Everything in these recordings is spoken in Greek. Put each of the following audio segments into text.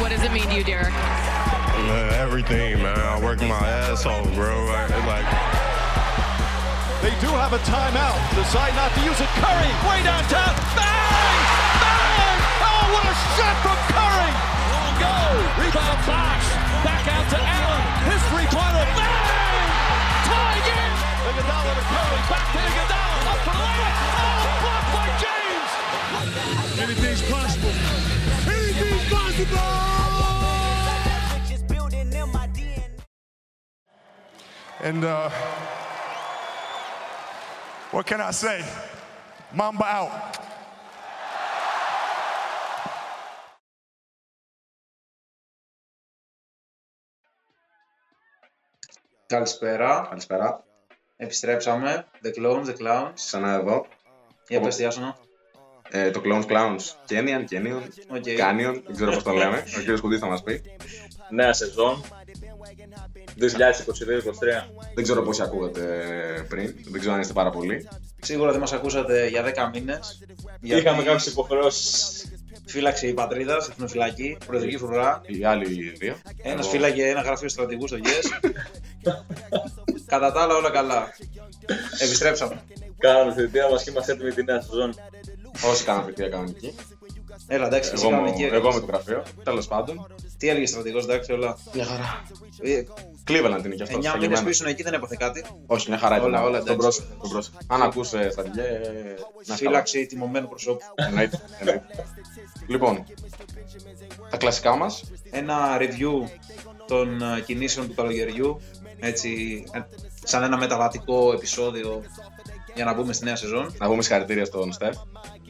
What does it mean to you, Derek? Man, everything, man. I work my ass off, bro. I, like They do have a timeout. Decide not to use it. Curry, way downtown. Bang! Bang! Oh, what a shot from Curry! Long go. Rebound box. Back out to Allen. His three-pointer. Bang! Tie game. Iguodala to Curry. Back to Iguodala. Up for the layup. Oh, blocked by James. Anything's possible. Anything's possible. And uh, what can I say? Mamba out. Καλησπέρα. Καλησπέρα. Επιστρέψαμε. The Clones, The Clowns. Ξανά εδώ. Για πες τι Άσονα. Ε, το Clowns Clowns. Canyon, Canyon, Οκ. Canyon, δεν ξέρω πώς το λέμε. Ο κύριος Κουντής θα μας πει. Νέα σεζόν. 2022-2023. Δεν ξέρω πόσοι ακούγατε πριν. Δεν ξέρω αν είστε πάρα πολλοί. Σίγουρα δεν μας ακούσατε για 10 μήνες. γιατί Είχαμε κάποιες υποχρεώσεις. Φύλαξε η πατρίδα, εθνοφυλακή, προεδρική φρουρά. Οι άλλοι δύο. Ένας Εγώ- φύλαγε ένα γραφείο στρατηγού στο ΓΕΣ. Κατά τα άλλα όλα καλά. Επιστρέψαμε. Κάναμε τη θητεία μας και είμαστε έτοιμοι τη νέα σεζόν. Όσοι κάναμε παιδιά κανονική. Έλα εντάξει, εσύ Εγώ, κάναμε μου- εκεί. εγώ με το γραφείο. Τέλος πάντων. Τι έλεγε στρατηγός, εντάξει, όλα. Μια χαρά. Ε, Cleveland είναι κι αυτός. 9 στα μήνες γεμένα. πίσω εκεί δεν έπαθε κάτι. Όχι, μια χαρά. Όλα, ήταν. όλα, Τον εντάξει. πρόσεχε, τον πρόσεχε. Αν ακούσε στρατηγέ. ε, να Φύλαξη τιμωμένου προσώπου. καλά. Εννοείται, εννοείται. Λοιπόν, τα κλασικά μας. Ένα review των ε, κινήσεων του καλοκαιριού. Έτσι, ε, σαν ένα μεταβατικό επεισόδιο για να μπούμε στη νέα σεζόν. Να πούμε συγχαρητήρια στον Στεφ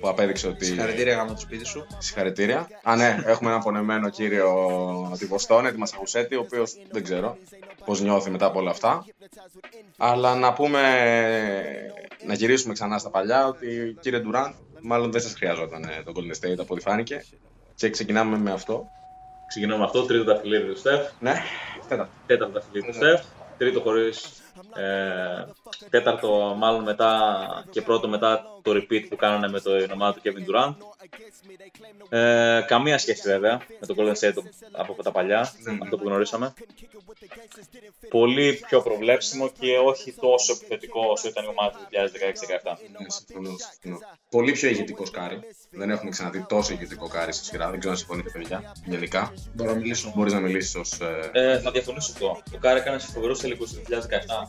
που απέδειξε ότι. Συγχαρητήρια γάμο του σπίτι σου. Συγχαρητήρια. Α, ναι, έχουμε έναν πονεμένο κύριο από τη Βοστόνη, τη Μασαχουσέτη, ο οποίος δεν ξέρω πώς νιώθει μετά από όλα αυτά. Αλλά να πούμε, να γυρίσουμε ξανά στα παλιά, ότι κύριε Ντουράν, μάλλον δεν σας χρειαζόταν ε, το Golden State από ό,τι φάνηκε. Και ξεκινάμε με αυτό. Ξεκινάμε με αυτό. Τρίτο ταχυλίδι του Στεφ. Ναι, τέταρτο. Τέταρτο ταχυλίδι του Στεφ. Τρίτο χωρίς. Ε, τέταρτο μάλλον μετά και πρώτο μετά το repeat που κάνανε με το ομάδα του Kevin Durant. Ε, καμία σχέση βέβαια με το Golden State από τα παλιά, αυτό που γνωρίσαμε. Πολύ πιο προβλέψιμο και όχι τόσο επιθετικό όσο ήταν η ομάδα του 2016-2017. Ναι, συμφωνώ, συμφωνώ. Πολύ πιο ηγετικό κάρι. Δεν έχουμε ξαναδεί τόσο ηγετικό κάρι στη σειρά. Δεν ξέρω αν συμφωνείτε, παιδιά. Γενικά. Μπορώ να μιλήσω. Μπορείς να μιλήσεις ως. Ε... Ε, θα διαφωνήσω αυτό. Το Κάρι έκανε σε φοβερούς τελικούς του 2017.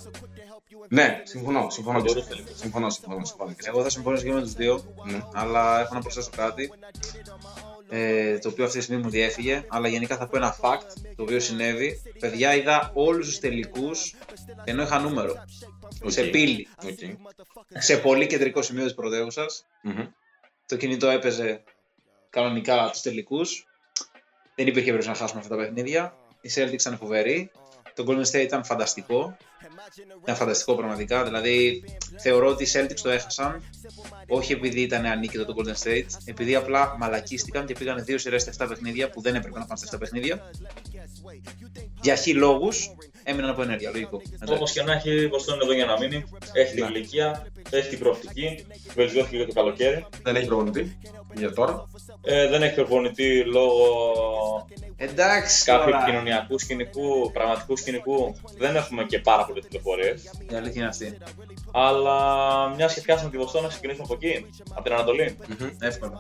Ναι, συμφωνώ. Συμφωνώ. και- Φοβερούς τελικούς. Συμφωνώ, συμφωνώ. συμφωνώ. και- Εγώ θα συμφωνήσω και με τους δύο, Ναι. αλλά έχω να προσθέσω κάτι. Ε, το οποίο αυτή τη στιγμή μου διέφυγε, αλλά γενικά θα πω ένα fact το οποίο συνέβη. Παιδιά, είδα όλους τους τελικούς ενώ είχα νούμερο. Οκ. Σε πύλη. Οκ. σε πολύ κεντρικό σημείο της πρωτεύουσας. Μμμ. Το κινητό έπαιζε κανονικά τους τελικούς. Δεν υπήρχε περίπτωση να χάσουμε αυτά τα παιχνίδια. Οι Celtics ήταν φοβεροί. Το Golden State ήταν φανταστικό. Ήταν φανταστικό πραγματικά. Δηλαδή, θεωρώ ότι οι Celtics το έχασαν. Όχι επειδή ήταν ανίκητο το Golden State, επειδή απλά μαλακίστηκαν και πήγαν δύο σειρές στα 7 παιχνίδια που δεν έπρεπε να πάνε στα 7 παιχνίδια. Για χι λόγους έμειναν από ενέργεια. Λογικό. Όπω και να έχει, η Βοστόνη εδώ για να μείνει. Έχει την Ναι. ηλικία, έχει την προοπτική, βελτιώθηκε για το καλοκαίρι. Δεν έχει προπονητή για τώρα. Ε, δεν έχει προπονητή λόγω Εντάξει, κάποιου τώρα. κοινωνιακού σκηνικού, πραγματικού σκηνικού. Δεν έχουμε και πάρα πολλές πληροφορίες. Η αλήθεια είναι αυτή. Αλλά μια και πιάσαμε τη Βοστόνη, να ξεκινήσουμε από εκεί, από την Ανατολή. Εύκολα.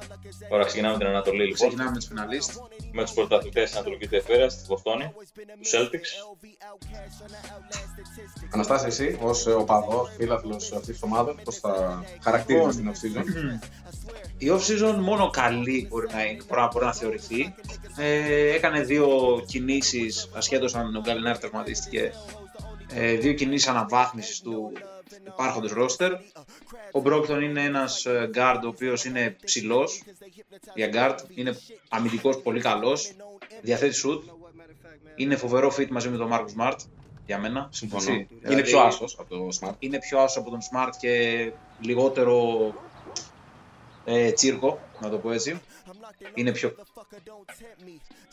Τώρα ξεκινάμε με την Ανατολή λοιπόν. Ξεκινάμε με τους φιναλίστ. Με τους πρωταθλητές της Ανατολικής Τεφέρα, της Βοστόνη, τους Celtics. Αναστάση, εσύ ως οπαδός, φίλαθλος αυτής της ομάδας, πώς θα χαρακτήριζε την off-season; Η off-season μόνο καλή μπορεί να, είναι, μπορεί να, μπορεί να θεωρηθεί. Ε, έκανε δύο κινήσεις, ασχέτως αν ο Γκαλινάρ τερματίστηκε, ε, δύο κινήσεις αναβάθμισης του υπάρχοντος ρόστερ. Ο Μπρόκτον είναι ένας ε, guard ο οποίος είναι ψηλός για guard, είναι αμυντικός πολύ καλός, διαθέτει shoot. Είναι φοβερό fit μαζί με τον Marcus Smart, για μένα. Συμφωνώ. Έτσι. Είναι Δηλαδή, πιο άσος από το Smart. είναι πιο άσος από τον Smart και λιγότερο ε, τσίρκο. Να το πω έτσι. Είναι πιο.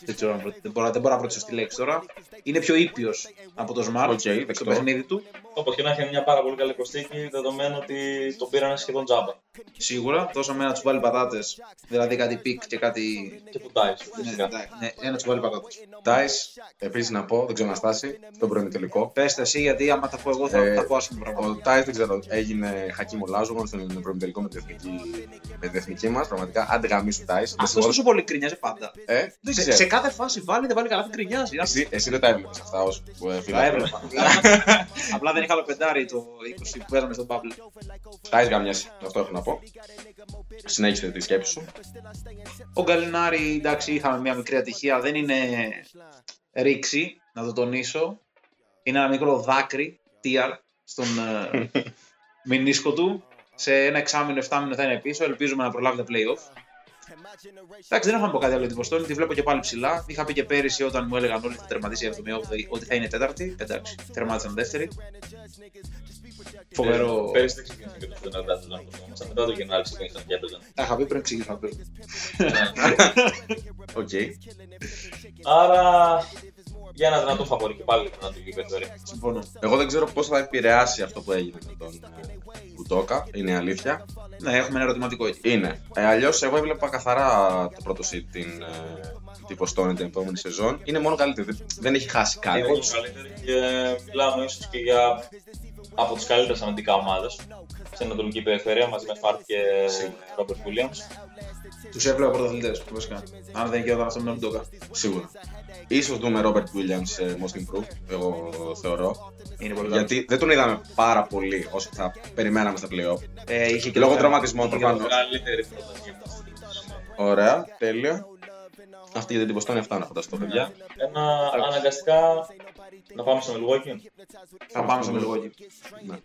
Δεν, ξέρω, αν προ- δεν, μπορώ, δεν μπορώ να βρω τη σωστή λέξη τώρα. Είναι πιο ήπιος από το Smart Οκ, στο δεκτό. παιχνίδι του. Όπως και να έχει είναι μια πάρα πολύ καλή προσθήκη, δεδομένου ότι τον πήραν σχεδόν τζάμπα. Σίγουρα. Δώσαμε να τους βάλει πατάτες. Δηλαδή κάτι πικ και κάτι. Και του Ντάις, Ναι, φυσικά. ναι, ναι, ένα τους βάλει πατάτες. Τάις, επίσης να πω, δεν ξέρω να στάσει, στον πρώην τελικό. Πες εσύ, γιατί άμα τα πω εγώ θα Ε, τα πω άσχημα πράγματα. Ο Τάις δεν ξέρω, έγινε χακίμο Λάζογον στον πρώην τελικό με την εθνική, με την εθνική μας. Πραγματικά, άντε γαμίσου Τάις. Αυτό τόσο πολύ κρινιάζει πάντα. Ε, δεν Σε, ξέρω. σε κάθε φάση βάλει, δεν βάλει καλά, δεν κρινιάζει. Εσύ, εσύ δεν τα έβλεπες αυτά ως φίλο. Τα έβλεπα. Απλά δεν είχα άλλο πεντάρι το 20 που παίζαμε στον Bubble. Τάις γαμιέσαι, αυτό έχω να πω. Συνέχισε τη σκέψη σου. Ο Γκαλινάρη, εντάξει, είχαμε μια μικρή ατυχία. Δεν είναι ρήξη, να το τονίσω. Είναι ένα μικρό δάκρυ, TR, στον ε, μηνίσκο του. Σε ένα εξάμεινο, 7 μήνο θα είναι πίσω. Ελπίζουμε να προλάβει τα playoff. Εντάξει, δεν έχω να πω κάτι άλλο για την Βοστόνη. Τη βλέπω και πάλι ψηλά. Είχα πει και πέρυσι όταν μου έλεγαν όλοι ότι θα τερματίσει η 7η ότι θα είναι τέταρτη. Εντάξει, τερμάτισαν δεύτερη. Φοβερό. Ε, Πέρυσι δεν ξεκίνησαν και το Φενέρ του Λάμπος όμως. Μετά το Γενάρη ξεκίνησαν και έπαιζαν. Τα είχα πει πριν ξεκινήσω να παίζω. Οκ. Άρα, για ένα δυνατό φαβορή και πάλι να του περιφέρει. Συμφωνώ. Εγώ δεν ξέρω πώς θα επηρεάσει αυτό που έγινε με τον ε, Κουτόκα. Είναι η αλήθεια. Ναι, έχουμε ένα ερωτηματικό εκεί. Είναι. Ε, Αλλιώς, εγώ έβλεπα καθαρά το πρώτο seed την, ε, την Βοστόνη την επόμενη σεζόν. Είναι μόνο καλύτερη. Δεν- Δεν έχει χάσει κάτι. Είναι το καλύτερη και μιλάμε ίσως και για από τις καλύτερες αμυντικά ομάδες στην Ανατολική Περιφέρεια μαζί με Φάρτ και Ρόμπερτ Williams. Τους έβλεπα πρωταθλητές, βασικά. Αν δεν γινόταν αυτό με τον Ντόκα. Σίγουρα. Ίσως δούμε Robert Williams ε, most improved, εγώ θεωρώ. Είναι πολύ καλό. Γιατί δεν τον είδαμε πάρα πολύ όσο θα περιμέναμε στα playoff. Ε, είχε και Λόγω το- τραυματισμών είχε και το- προφανώς. Καλύτερη πρόταση για αυτά. Ωραία, τέλεια. Αυτή για την Βοστόνη αυτά να φανταστώ, παιδιά. Ένα αναγκαστικά να πάμε στο Milwaukee. Θα πάμε στο Milwaukee. Ναι.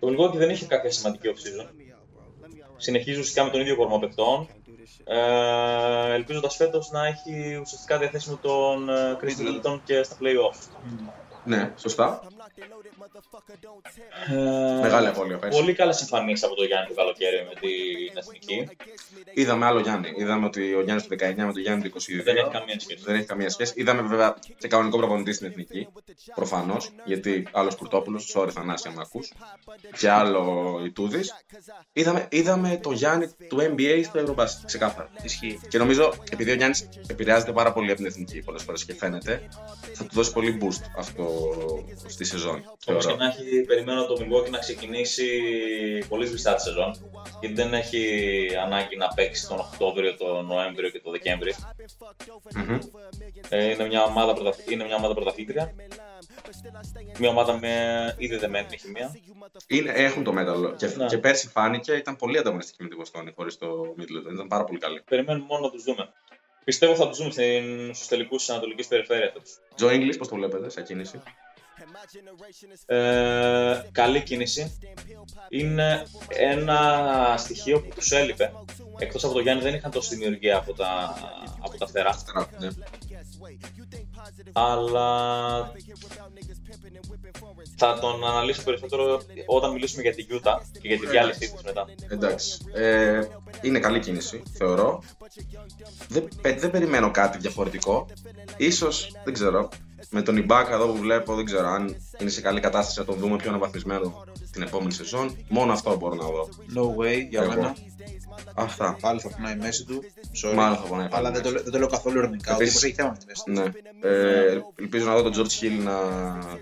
Το Milwaukee δεν είχε κάποια σημαντική off-season. Συνεχίζει ουσιαστικά με τον ίδιο κορμό παιχτών. Ε, Ελπίζοντα φέτο να έχει ουσιαστικά διαθέσιμο τον ε, Chris Middleton και στα playoffs. Ναι, σωστά. Ε, Μεγάλη απώλεια πέρσι. Πολύ καλές εμφανίσεις από το Γιάννη το καλοκαίρι με την εθνική. Είδαμε άλλο Γιάννη. Είδαμε ότι ο Γιάννης του 19 με τον Γιάννη του 22. Δεν έχει καμία σχέση. Δεν έχει καμία σχέση. Είδαμε βέβαια και κανονικό προπονητή στην εθνική. Προφανώς. Γιατί άλλος Κουρτόπουλος, sorry Θανάση, αν με ακούς. Και άλλο Ιτούδης. Είδαμε, είδαμε το Γιάννη του NBA στο Ευρωμπάσκετ. Ξεκάθαρα. Ισχύει. Και νομίζω, επειδή ο Γιάννης επηρεάζεται πάρα πολύ από την εθνική πολλές φορές και φαίνεται, θα του δώσει πολύ boost αυτό στη σεζόν. Όπως και Θεωρώ. να έχει, περιμένω το Milwaukee να ξεκινήσει πολύ σβηστά τη σεζόν. Γιατί δεν έχει ανάγκη να παίξει τον Οκτώβριο, τον Νοέμβριο και τον Δεκέμβριο. Μμμ. Ε, είναι, μια ομάδα πρωταθ- είναι μια ομάδα πρωταθλήτρια. Μια ομάδα με ήδη δεμένη χημεία. Είναι, έχουν το μέταλλο. Και, Ναι. και πέρσι φάνηκε, ήταν πολύ ανταγωνιστική με την Βοστόνη χωρίς το Middleton. Ήταν πάρα πολύ καλή. Περιμένουμε μόνο να τους δούμε. Πιστεύω θα τους δούμε στην- στους τελικούς της Ανατολικής Περιφέρειας φέτος. Τζο English, πώς το βλέπετε, σαν κίνηση; Ε, καλή κίνηση. Είναι ένα στοιχείο που τους έλειπε. Εκτός από το Γιάννη δεν είχαν τόση δημιουργία από τα, από τα φτερά. Φτερά, ναι. Αλλά θα τον αναλύσω περισσότερο όταν μιλήσουμε για την Utah και για τη διάλυσή της μετά. Εντάξει. Ε, είναι καλή κίνηση, θεωρώ. Δεν, πε- δεν περιμένω κάτι διαφορετικό. Ίσως, δεν ξέρω, με τον Ιμπάκα εδώ που βλέπω, δεν ξέρω αν είναι σε καλή κατάσταση να τον δούμε πιο αναβαθμισμένο την επόμενη σεζόν. Μόνο αυτό μπορώ να δω. No way για Εγώ. μένα. Αυτά. Πάλι θα πονάει η μέση του. Sorry. Μάλλον θα πονάει πάλι Αλλά η δεν το, μέση. δεν το λέω καθόλου ειρωνικά. Ο Επίσης- τύπος έχει θέμα με τη μέση του. Ναι. Ε, ελπίζω να δω τον George Hill να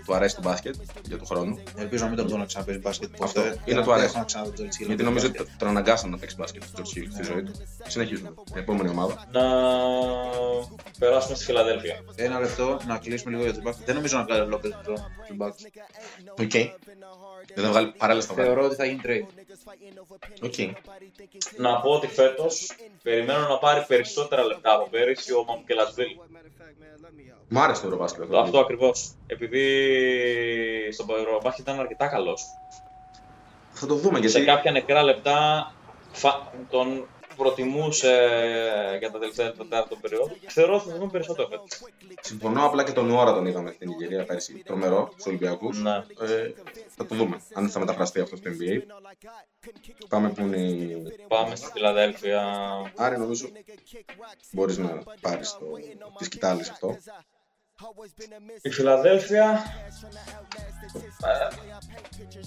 του αρέσει το μπάσκετ για του χρόνου. Ελπίζω να μην τον δω να ξαναπέζει μπάσκετ. Αυτό. Ποτέ. Ή να του Δεν αρέσει. έχω να ξαναδώ τον Τζορτζ Χιλ Γιατί να νομίζω παίζει ότι τον αναγκάσαν να παίξει μπάσκετ τον George Hill στη ζωή του. Συνεχίζουμε. Επόμενη ομάδα. Να περάσουμε στη Φιλαδέλφια. μπάσκετ. Ένα λεπτό να κλείσουμε λίγο για τον μπάσκετ. Δεν νομίζω να κάνει Λόπερ τον μπάσκετ. Οκ. Δεν θα βγάλει παράλληλα στο Θεωρώ ότι θα γίνει trade. Οκ. Να πω ότι φέτος περιμένω να πάρει περισσότερα λεπτά από πέρυσι ο Μαμκελασβίλ. Μ' άρεσε το Ευρωμπάσκετ. αυτό. Αυτό ακριβώς. Επειδή στον Ευρωμπάσκετ ήταν αρκετά καλός. Θα το δούμε Σε γιατί. κάποια νεκρά λεπτά φα... τον προτιμούσε για τα τελευταία τετάρτα περίοδο. Θεωρώ ότι θα δούμε περισσότερο φέτος. Συμφωνώ, απλά και τον Ώρα τον είδαμε στην Ιγυρία πέρσι. Τρομερό στους Ολυμπιακούς. Ναι. Ε, θα το δούμε αν θα μεταφραστεί αυτό στο NBA. Πάμε που είναι η. Πάμε στη Φιλαδέλφια. Άρη, νομίζω μπορείς να πάρεις τη σκητάλη αυτό. Η Φιλαδέλφια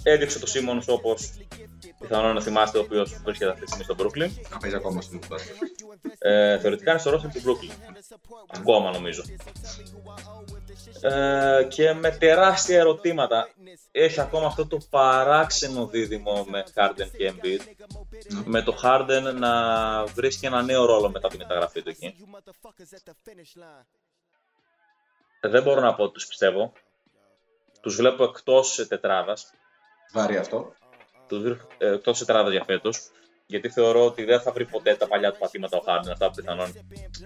ε, έδειξε το Σίμονς όπως πιθανόν να θυμάστε ο οποίος βρίσκεται αυτή τη στιγμή στο Brooklyn. Θα παίζει ακόμα στην Ε, θεωρητικά είναι στο ρόστερ του Brooklyn. Ακόμα νομίζω. Ε, και με τεράστια ερωτήματα. Έχει ακόμα αυτό το παράξενο δίδυμο με Harden και Embiid. Με το Harden να βρίσκει ένα νέο ρόλο μετά τη μεταγραφή του εκεί. Δεν μπορώ να πω ότι τους πιστεύω. Τους βλέπω εκτός τετράδας. Βάρη αυτό. Τους βρίσκω εκτός τετράδας για φέτος. Γιατί θεωρώ ότι δεν θα βρει ποτέ τα παλιά του πατήματα ο Harden, αυτά που πιθανόν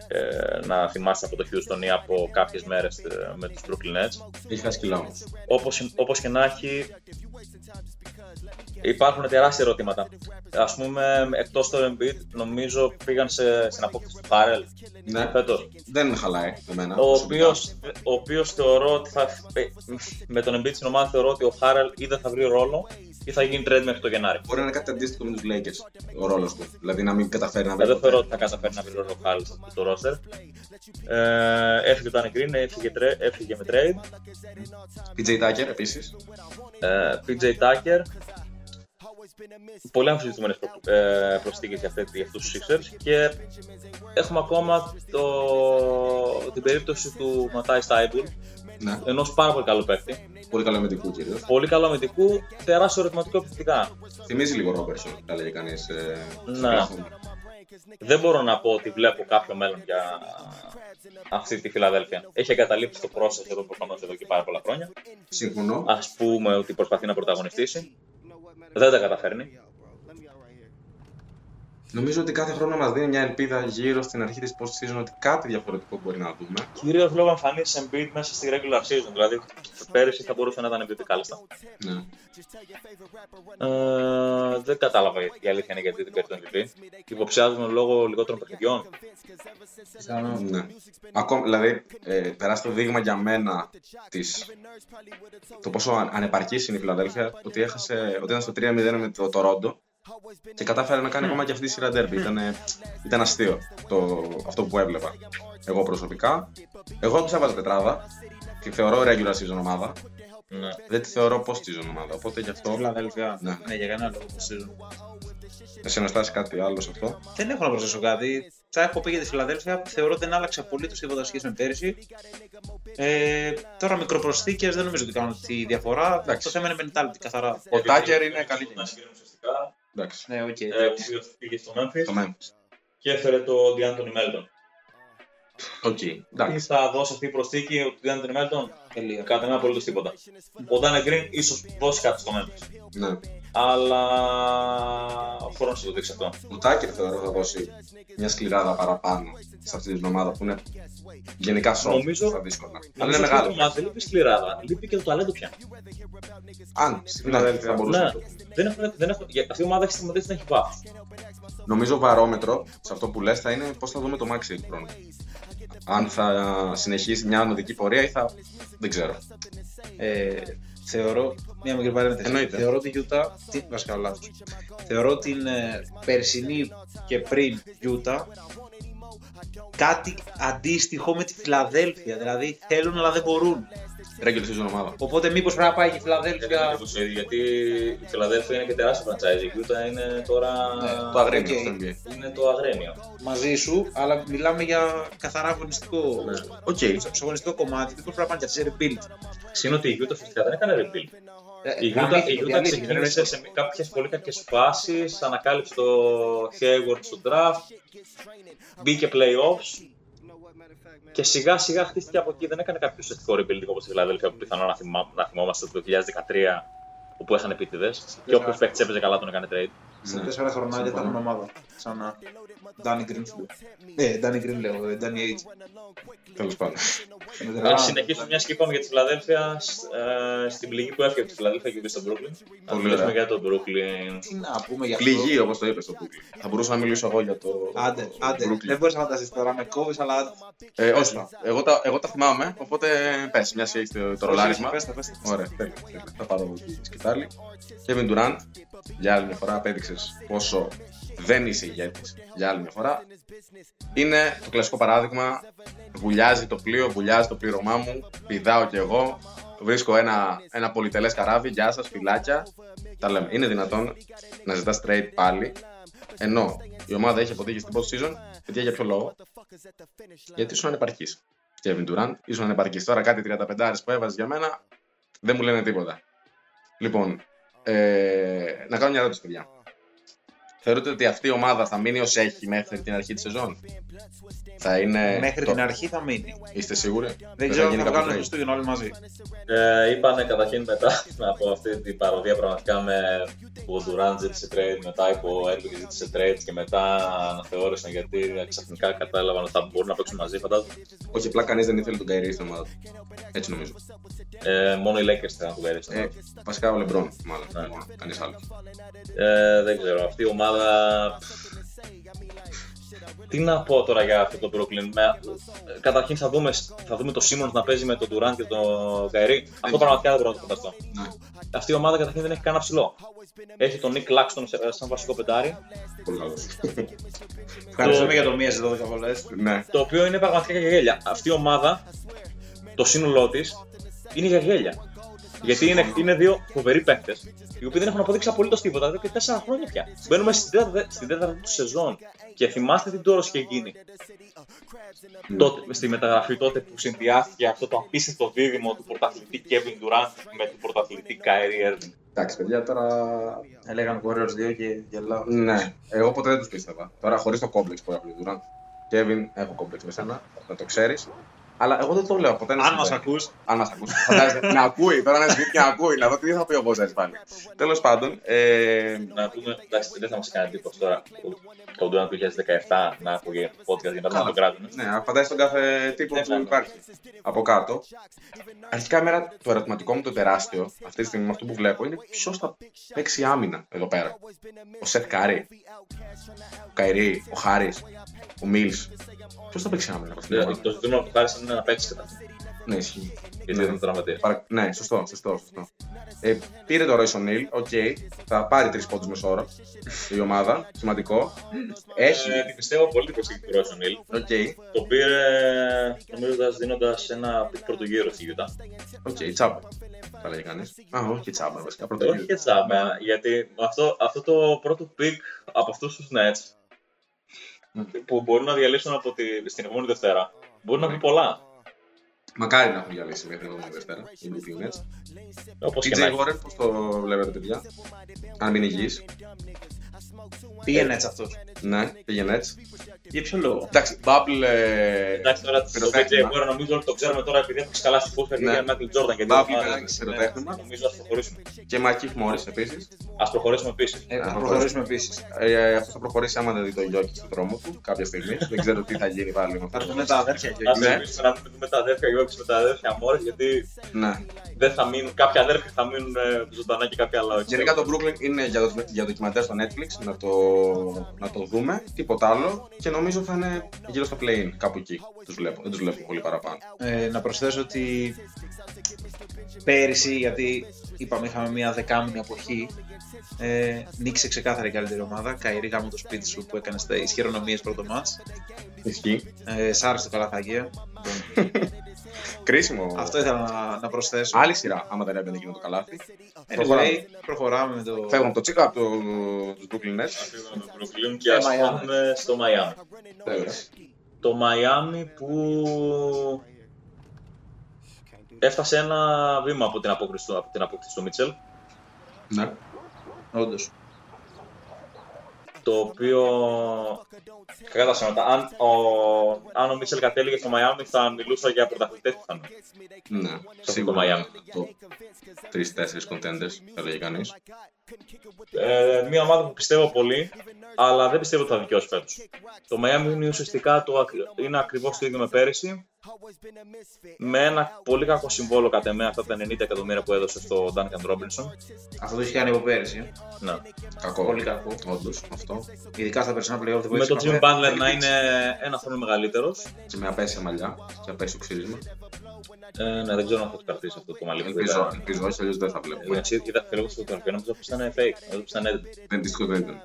ε, να θυμάστε από το Houston ή από κάποιες μέρες ε, με τους Brooklyn Nets. Έχει χάσει κιλά όμως. Όπως, όπως και να έχει, υπάρχουν τεράστια ερωτήματα. Ας πούμε, εκτός το Embiid, νομίζω πήγαν σε, στην απόκτηση του Harrell Ναι, φέτος. δεν χαλάει εμένα. Ο προσωπικά. οποίος, ο οποίος θεωρώ ότι θα, ε, με τον Embiid στην ομάδα θεωρώ ότι ο Harrell ή δεν θα βρει ρόλο ή θα γίνει trade μέχρι το Γενάρη. Μπορεί να είναι κάτι αντίστοιχο με τους Lakers ο ρόλος του. Δηλαδή να μην καταφέρει να Ε, βρει. Δεν ποτέ. θεωρώ ότι θα καταφέρει να βρει ρόλο ο Harrell σε αυτό το roster. Ε, έφυγε ο Danny Green, έφυγε, τρέ- έφυγε με trade. PJ Tucker επίσης. Ε, PJ Tucker. Πολύ αμφισβητημένε προ, ε, προσθήκες για, αυτή- για αυτούς τους Sixers και έχουμε ακόμα το, την περίπτωση του Ματάι Στάιμπουλ, Ναι. ενός πάρα πολύ καλού παίκτη. Πολύ καλό αμυντικού κυρίως. Πολύ καλό αμυντικού, τεράστιο ερωτηματικό επιθετικά. Θυμίζει λίγο Ρόμπερσον, θα λέγει κανείς. Ε, Ναι. Δεν μπορώ να πω ότι βλέπω κάποιο μέλλον για αυτή τη Φιλαδέλφια. Έχει εγκαταλείψει το process εδώ προφανώς εδώ και πάρα πολλά χρόνια. Συμφωνώ. Α πούμε ότι προσπαθεί να πρωταγωνιστήσει. Δεν τα καταφέρνει. Νομίζω ότι κάθε χρόνο μας δίνει μια ελπίδα γύρω στην αρχή της post season ότι κάτι διαφορετικό μπορεί να δούμε. Κυρίως λόγω εμφανίσει Embiid μέσα στη regular season. Δηλαδή, πέρυσι θα μπορούσε να ήταν Embiid κάλλιστα. Ναι. Ε, δεν κατάλαβα η αλήθεια είναι γιατί δεν παίρνει τον MVP. Υποψιάζομαι λόγω λιγότερων παιχνιδιών. ναι. Ακόμα, δηλαδή, ε, περάσει το δείγμα για μένα της, το πόσο αν- ανεπαρκής είναι η Φιλαδέλφια, ότι, έχασε, ότι ήταν στο 3-0 με το Τορόντο και κατάφερε να κάνει ακόμα και αυτή τη σειρά ντέρμπι. Ήταν, ήταν αστείο το, αυτό που έβλεπα. Εγώ προσωπικά. Εγώ του έβαζα τετράδα. Τη θεωρώ regular season ομάδα. Ναι. Δεν τη θεωρώ post season ομάδα. Οπότε γι' αυτό. Φιλαδέλφια. Ναι. Ναι, για κανένα λόγο το season. Εσύ να στάσει κάτι άλλο σε αυτό; Δεν έχω να προσθέσω κάτι. Θα έχω πει για τη Φιλαδέλφια. Θεωρώ ότι δεν άλλαξε απολύτως τίποτα σχέση με πέρυσι. Ε, τώρα μικροπροσθήκες δεν νομίζω ότι κάνουν τη διαφορά. Το θέμα είναι mentality καθαρά. Ο Τάκερ είναι καλή Να κίνηση. συγκρίνουμε ουσιαστικά. Εντάξει. Ναι, οκ. Ε, ο οποίος πήγε στο Memphis Το Memphis. και έφερε το DeAnthony Melton. Οκ. Τι Εντάξει. θα δώσει αυτή η προσθήκη ο DeAnthony Melton, Τελεία. κατ' εμέ απολύτως τίποτα. Ο Danny Green ίσως δώσει κάτι στο Memphis. Ναι. Αλλά ο χρόνος θα το δείξει αυτό. Ο Τάκερ θεωρώ θα δώσει μια σκληράδα παραπάνω σε αυτή την ομάδα που είναι γενικά soft Νομίζω- στα δύσκολα. Αλλά Νομίζω είναι ότι μεγάλο. το μάτι δεν λείπει σκληράδα, λείπει και το ταλέντο πια. Αν στη Φιλαδέλφια θα μπορούσε Ναι, να το δεν έχω, δεν έχω, για- αυτή η ομάδα έχει σταματήσει να έχει βάθος. Νομίζω βαρόμετρο σε αυτό που λες θα είναι πώς θα δούμε το Maxi του χρόνου. Αν θα συνεχίσει μια ανωδική πορεία ή θα... δεν ξέρω. Ε, θεωρώ. Μια μικρή παρένθεση. Εννοείται. Θεωρώ ότι η Utah. Τι βασικά λάθος. Θεωρώ την ε, περσινή και πριν Utah κάτι αντίστοιχο με τη Φιλαδέλφια. Δηλαδή θέλουν αλλά δεν μπορούν. Regular season ομάδα. Οπότε μήπως πρέπει να πάει και η Δεν είναι Φιλαδέλφια. ακριβώς το ίδιο, γιατί η Φιλαδέλφια είναι και τεράστια franchise. Η Utah είναι τώρα. Ναι, Το Αγρίνιο οκ. στο NBA. Είναι το Αγρίνιο. μαζί σου, αλλά μιλάμε για καθαρά αγωνιστικό, Οκ. στο αγωνιστικό κομμάτι. Μήπως πρέπει να πάνε και σε rebuild. Συν ότι η Utah φυσικά δεν έκανε rebuild. Ε, Η γαμήθηκε, Utah, η Utah διαλύθηκε, δεν ξεκίνησε σε κάποιες πολύ κακές φάσεις, ανακάλυψε το Hayward στο draft, μπήκε playoffs και σιγά σιγά χτίστηκε από εκεί. Δεν έκανε κάποιο ουσιαστικό rebuilding όπως η Φιλαδέλφια που πιθανόν να, θυμά, να θυμόμαστε το 2013 όπου είχαν επίτηδες και όποιος παίκτης έπαιζε καλά τον έκανε trade. Σε Ναι. τέσσερα χρονάκια θα Συμφωνώ. έχουν ομάδα. Σαν να. Danny Green σου λέω. Ε, Danny Green λέω, ε, Danny H. Τέλος πάντων. Αν συνεχίσουμε μια και είπαμε για τη Φιλαδέλφια, σ- ε, στην πληγή που έφυγε από τη Φιλαδέλφια και πήγε στο Brooklyn. Να Πολύ μιλήσουμε ωραία. για το Brooklyn. Τι να πούμε για αυτό. Πληγή, όπως το είπες στο Brooklyn. Θα μπορούσα να μιλήσω εγώ για το. Άντε, άντε. Brooklyn. Δεν μπορείς να φανταστείς τώρα, με κόβεις, αλλά άντε. Ε, όχι, εγώ τα, εγώ τα θυμάμαι, οπότε πες, μιας και έχεις το, το ρολάρισμα. Πες τα, πες τα. Ωραία, τέλεια, τέλεια. Θα πάρω τη σκητάλη. Kevin Durant, για άλλη μια φορά απέδειξε πόσο δεν είσαι ηγέτης. Για άλλη μια φορά. Είναι το κλασικό παράδειγμα. Βουλιάζει το πλοίο, βουλιάζει το πλήρωμά μου. Πηδάω κι εγώ. Βρίσκω ένα, ένα πολυτελές καράβι. Γεια σας, φυλάκια. Τα λέμε. Είναι δυνατόν να ζητάς trade πάλι. Ενώ η ομάδα έχει αποτύχει στην πρώτη season. Γιατί για ποιο λόγο; Γιατί ήσουν ανεπαρκής. Kevin Durant, ήσουν ανεπαρκής. Τώρα κάτι 35 που έβαζες για μένα δεν μου λένε τίποτα. Λοιπόν, ε, να κάνω μια ερώτηση, παιδιά. Θεωρείτε ότι αυτή η ομάδα θα μείνει ως έχει μέχρι την αρχή της σεζόν; Θα είναι. Μέχρι το- την αρχή θα μείνει. Είστε σίγουροι; Δεν ξέρω αν γίνει θα κάποιος βγάλουν trade. Χριστούγεννα όλοι μαζί. Ε, είπανε καταρχήν μετά από αυτή την παροδία πραγματικά με που ο Durant ζήτησε trade, μετά είπε ο Έρβινγκ ζήτησε trade και μετά αναθεώρησαν γιατί ξαφνικά κατάλαβαν ότι θα μπορούν να παίξουν μαζί. Φαντάζομαι. Όχι, απλά κανείς δεν ήθελε τον Καϊρή στην ομάδα. Έτσι νομίζω. Ε, μόνο οι Lakers θέλουν να του κερδίσουν. Ε, βασικά ο Λεμπρόν, μάλλον. Ναι. μόνο, Κανείς άλλος. Ε, δεν ξέρω. Αυτή η ομάδα. Τι να πω τώρα για αυτό το Brooklyn; Με... ε, Καταρχήν θα δούμε, θα δούμε το Simmons να παίζει με τον Durant και τον Kyrie. Αυτό πραγματικά δεν μπορώ να το φανταστώ. Ναι. Αυτή η ομάδα καταρχήν δεν έχει κανένα ψηλό. Έχει τον Nick Claxton σε- σαν βασικό πεντάρι. Πολύ καλός. Ευχαριστούμε για το μία σε 12 βολές. ναι. Το οποίο είναι πραγματικά για γέλια. Αυτή η ομάδα, το σύνολό της, είναι για γέλια. Γιατί είναι, είναι δύο φοβεροί παίκτες, οι οποίοι δεν έχουν αποδείξει απολύτως τίποτα εδώ και τέσσερα χρόνια πια. Μπαίνουμε στην τέταρτη, στην τέταρτη του σεζόν και θυμάστε τι τώρα είχε γίνει. Τότε, στη μεταγραφή τότε που συνδυάστηκε αυτό το απίστευτο δίδυμο του πρωταθλητή Kevin Durant με του πρωταθλητή Kyrie Irving. Εντάξει, παιδιά, τώρα. Έλεγαν Warriors 2 και γελάω. Ναι, εγώ ποτέ δεν τους πίστευα. Τώρα χωρίς το κόμπλεξ που έχω από τον Durant. Κέβιν, έχω κόμπλεξ με σένα, να το ξέρεις. Αλλά εγώ δεν το λέω ποτέ. να Αν συμβαίνει. μας ακούς, Αν μας ακούσει. Φαντάζεσαι, να ακούει, τώρα να σβήνει και να ακούει, να δω τι θα πει ο Βόζερ πάλι. Τέλος πάντων, ε, Να πούμε, εντάξει, δεν θα μας κάνει εντύπωση τώρα το Durant του 2017 να ακούει podcast για να Καλά. τον κράζουν. ναι, απαντάει στον κάθε τύπο Ναι, που ναι, ναι. υπάρχει. Από κάτω. Αρχικά εμένα το ερωτηματικό μου το τεράστιο, αυτή τη στιγμή με αυτό που βλέπω, είναι ποιος θα παίξει άμυνα εδώ πέρα. Ο Seth Curry, ο Kyrie, ο Harris, ο Mills. Ποιος θα παίξει άμυνα από αυτήν την Δηλαδή, ομάδα. το ζήτημα του Harris είναι να παίξει καταρχήν. Ναι, ισχύει. Γιατί δεν τραυματία. Παρα- Ναι, σωστό, σωστό. σωστό. Ε, πήρε το Royce O'Neal, οκ. Θα πάρει τρεις πόντους μέσο όρο η ομάδα. Σημαντικό. Έχει. Ε, πιστεύω πολύ πως έχει πληρώσει O'Neal. Οκ, Το πήρε νομίζω δίνοντας ένα pick πρώτου γύρου στη Utah. οκ, τσάμπα. Θα λέγει κανείς. Α, όχι τσάμπα, βασικά. Πρώτο Όχι γύρο. και τσάμπα, γιατί αυτό, αυτό το πρώτο pick από αυτούς τους Nets που μπορούν να διαλύσουν από τη, στην επόμενη Δευτέρα μπορεί να πει πολλά. Μακάρι να έχουν διαλύσει μέχρι την επόμενη Δευτέρα οι Brooklyn Nets. Όπως και να TJ έχει. Warren, πώς το βλέπετε, παιδιά; Αν μείνει υγιής. πήγαινε έτσι αυτός. Ναι, πήγε Nets. Για ποιο λόγο; Εντάξει, Bubble. ε, Εντάξει τώρα το Πυροτέχνημα. PJ Warren νομίζω ότι το ξέρουμε τώρα επειδή έπαιξε καλά στη φούσκα και Ναι. για Michael Jordan και Μπα, δύο πήγε ομάδες. ένα πυροτέχνημα. Ναι, Νομίζω ας προχωρήσουμε. Και Μακίφ Μόρι επίσης. Α προχωρήσουμε επίσης. Ε, θα Α, προχωρήσουμε επίσης. Ε, αυτό θα προχωρήσει άμα δεν δει το Γιώκη στον δρόμο του κάποια στιγμή. δεν ξέρω τι θα γίνει πάλι με Θα αυτό. δούμε τα αδέρφια και Α εκεί. Ναι. ελπίσουμε να μην δούμε τα αδέρφια Γιώργη με τα αδέρφια Μόρι, γιατί Ναι. δεν θα μείνουν, κάποια αδέρφια θα μείνουν ε, ζωντανά και κάποια άλλα όχι. Γενικά το Brooklyn είναι για, το, για ντοκιμαντέρ στο Netflix, να το, να το δούμε, τίποτα άλλο και νομίζω θα είναι γύρω στο play-in, κάπου εκεί τους βλέπω, δεν τους βλέπω πολύ παραπάνω. Ε, να προσθέσω ότι πέρυσι, γιατί είπαμε είχαμε μια δεκάμινη αποχή, ε, νίκησε ξεκάθαρα η καλύτερη ομάδα. Καηρή γάμο το σπίτι σου που έκανες στα ισχυρονομίες πρώτο μάτς. Ισχύει. Ε, σ' άρεσε το καλαθαγία. Κρίσιμο. Αυτό ήθελα να, να προσθέσω. Άλλη σειρά, άμα δεν έμπαινε εκείνο το καλάθι. Anyway, προχωράμε με το... Φεύγουν από το τσίκα από το, τους Brooklyn Nets. Φύγουμε με το Brooklyn και Ε, ας Miami. πάμε στο Miami. Τέλος. Το Miami που έφτασε ένα βήμα από την απόκριση του, από την απόκριση του Μίτσελ, Ναι. Όντως. Το οποίο κατά τα ψέματα, αν ο, αν ο Μίτσελ κατέληγε στο Miami θα μιλούσα για πρωταθλητές πιθανόν. Ναι. το Σίγουρα. Miami. Το τρει-τέσσερι contenders, θα λέγει κανείς. Ε, μια ομάδα που πιστεύω πολύ, αλλά δεν πιστεύω ότι θα δικαιώσει φέτος. Το Miami είναι ουσιαστικά το, ακ- είναι ακριβώς το ίδιο με πέρυσι. Με ένα πολύ κακό συμβόλο κατά εμέ αυτά τα 90 εκατομμύρια που έδωσε στο Duncan Robinson. Αυτό το είχε κάνει από πέρυσι. Ναι. Κακό. Πολύ κακό. Όντως, αυτό. Ειδικά στα περσινά playoff δεν Με τον βοήθησε Jim καθόλου. Butler να είναι ένα χρόνο μεγαλύτερος. Και με απέσια μαλλιά και απέσιο ξύρισμα. Ε, ναι, δεν ξέρω αν θα το κρατήσει αυτό το μαλλί. Ελπίζω, ελπίζω, όχι, αλλιώς δεν θα βλέπουμε. Ναι, είδα και λίγο στο φωτογραφία, νόμιζα πως ήταν fake, νόμιζα πως ήταν edit. Δεν δυστυχώς δεν ήταν.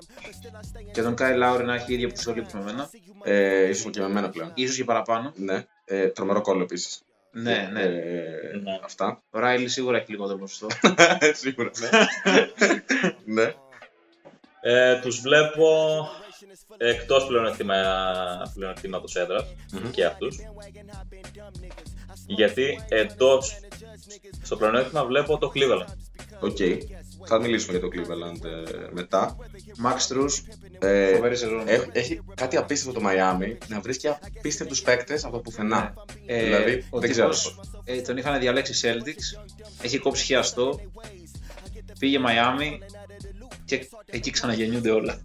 Και τον Κάι Λάουρι να έχει ίδια που με εμένα. Ε, ίσως και με μένα πλέον. Ίσως και παραπάνω. Ναι. Ε, τρομερό κόλλο επίσης. Ναι, ναι. Ε, Ναι. Αυτά. Ο Ράιλι σίγουρα έχει λιγότερο ποσοστό. Σίγουρα, ναι. ναι. Ε, τους βλέπω εκτός πλεονεκτήμα, πλεονεκτήματος έδρας και αυτούς. Γιατί εντός στο πλεονέκτημα βλέπω το Cleveland. Οκ. Θα μιλήσουμε για το Cleveland ε, μετά. Μαξ Τρούς, Ε, φοβερή σεζόν. έχει, έχει κάτι απίστευτο το Miami να βρίσκει απίστευτους παίκτες από το πουθενά. Ε, δηλαδή, ο δεν ξέρω τύπος, πώς. ε, τον είχαν διαλέξει Celtics, έχει κόψει χιαστό, πήγε Miami και εκεί ξαναγεννιούνται όλα.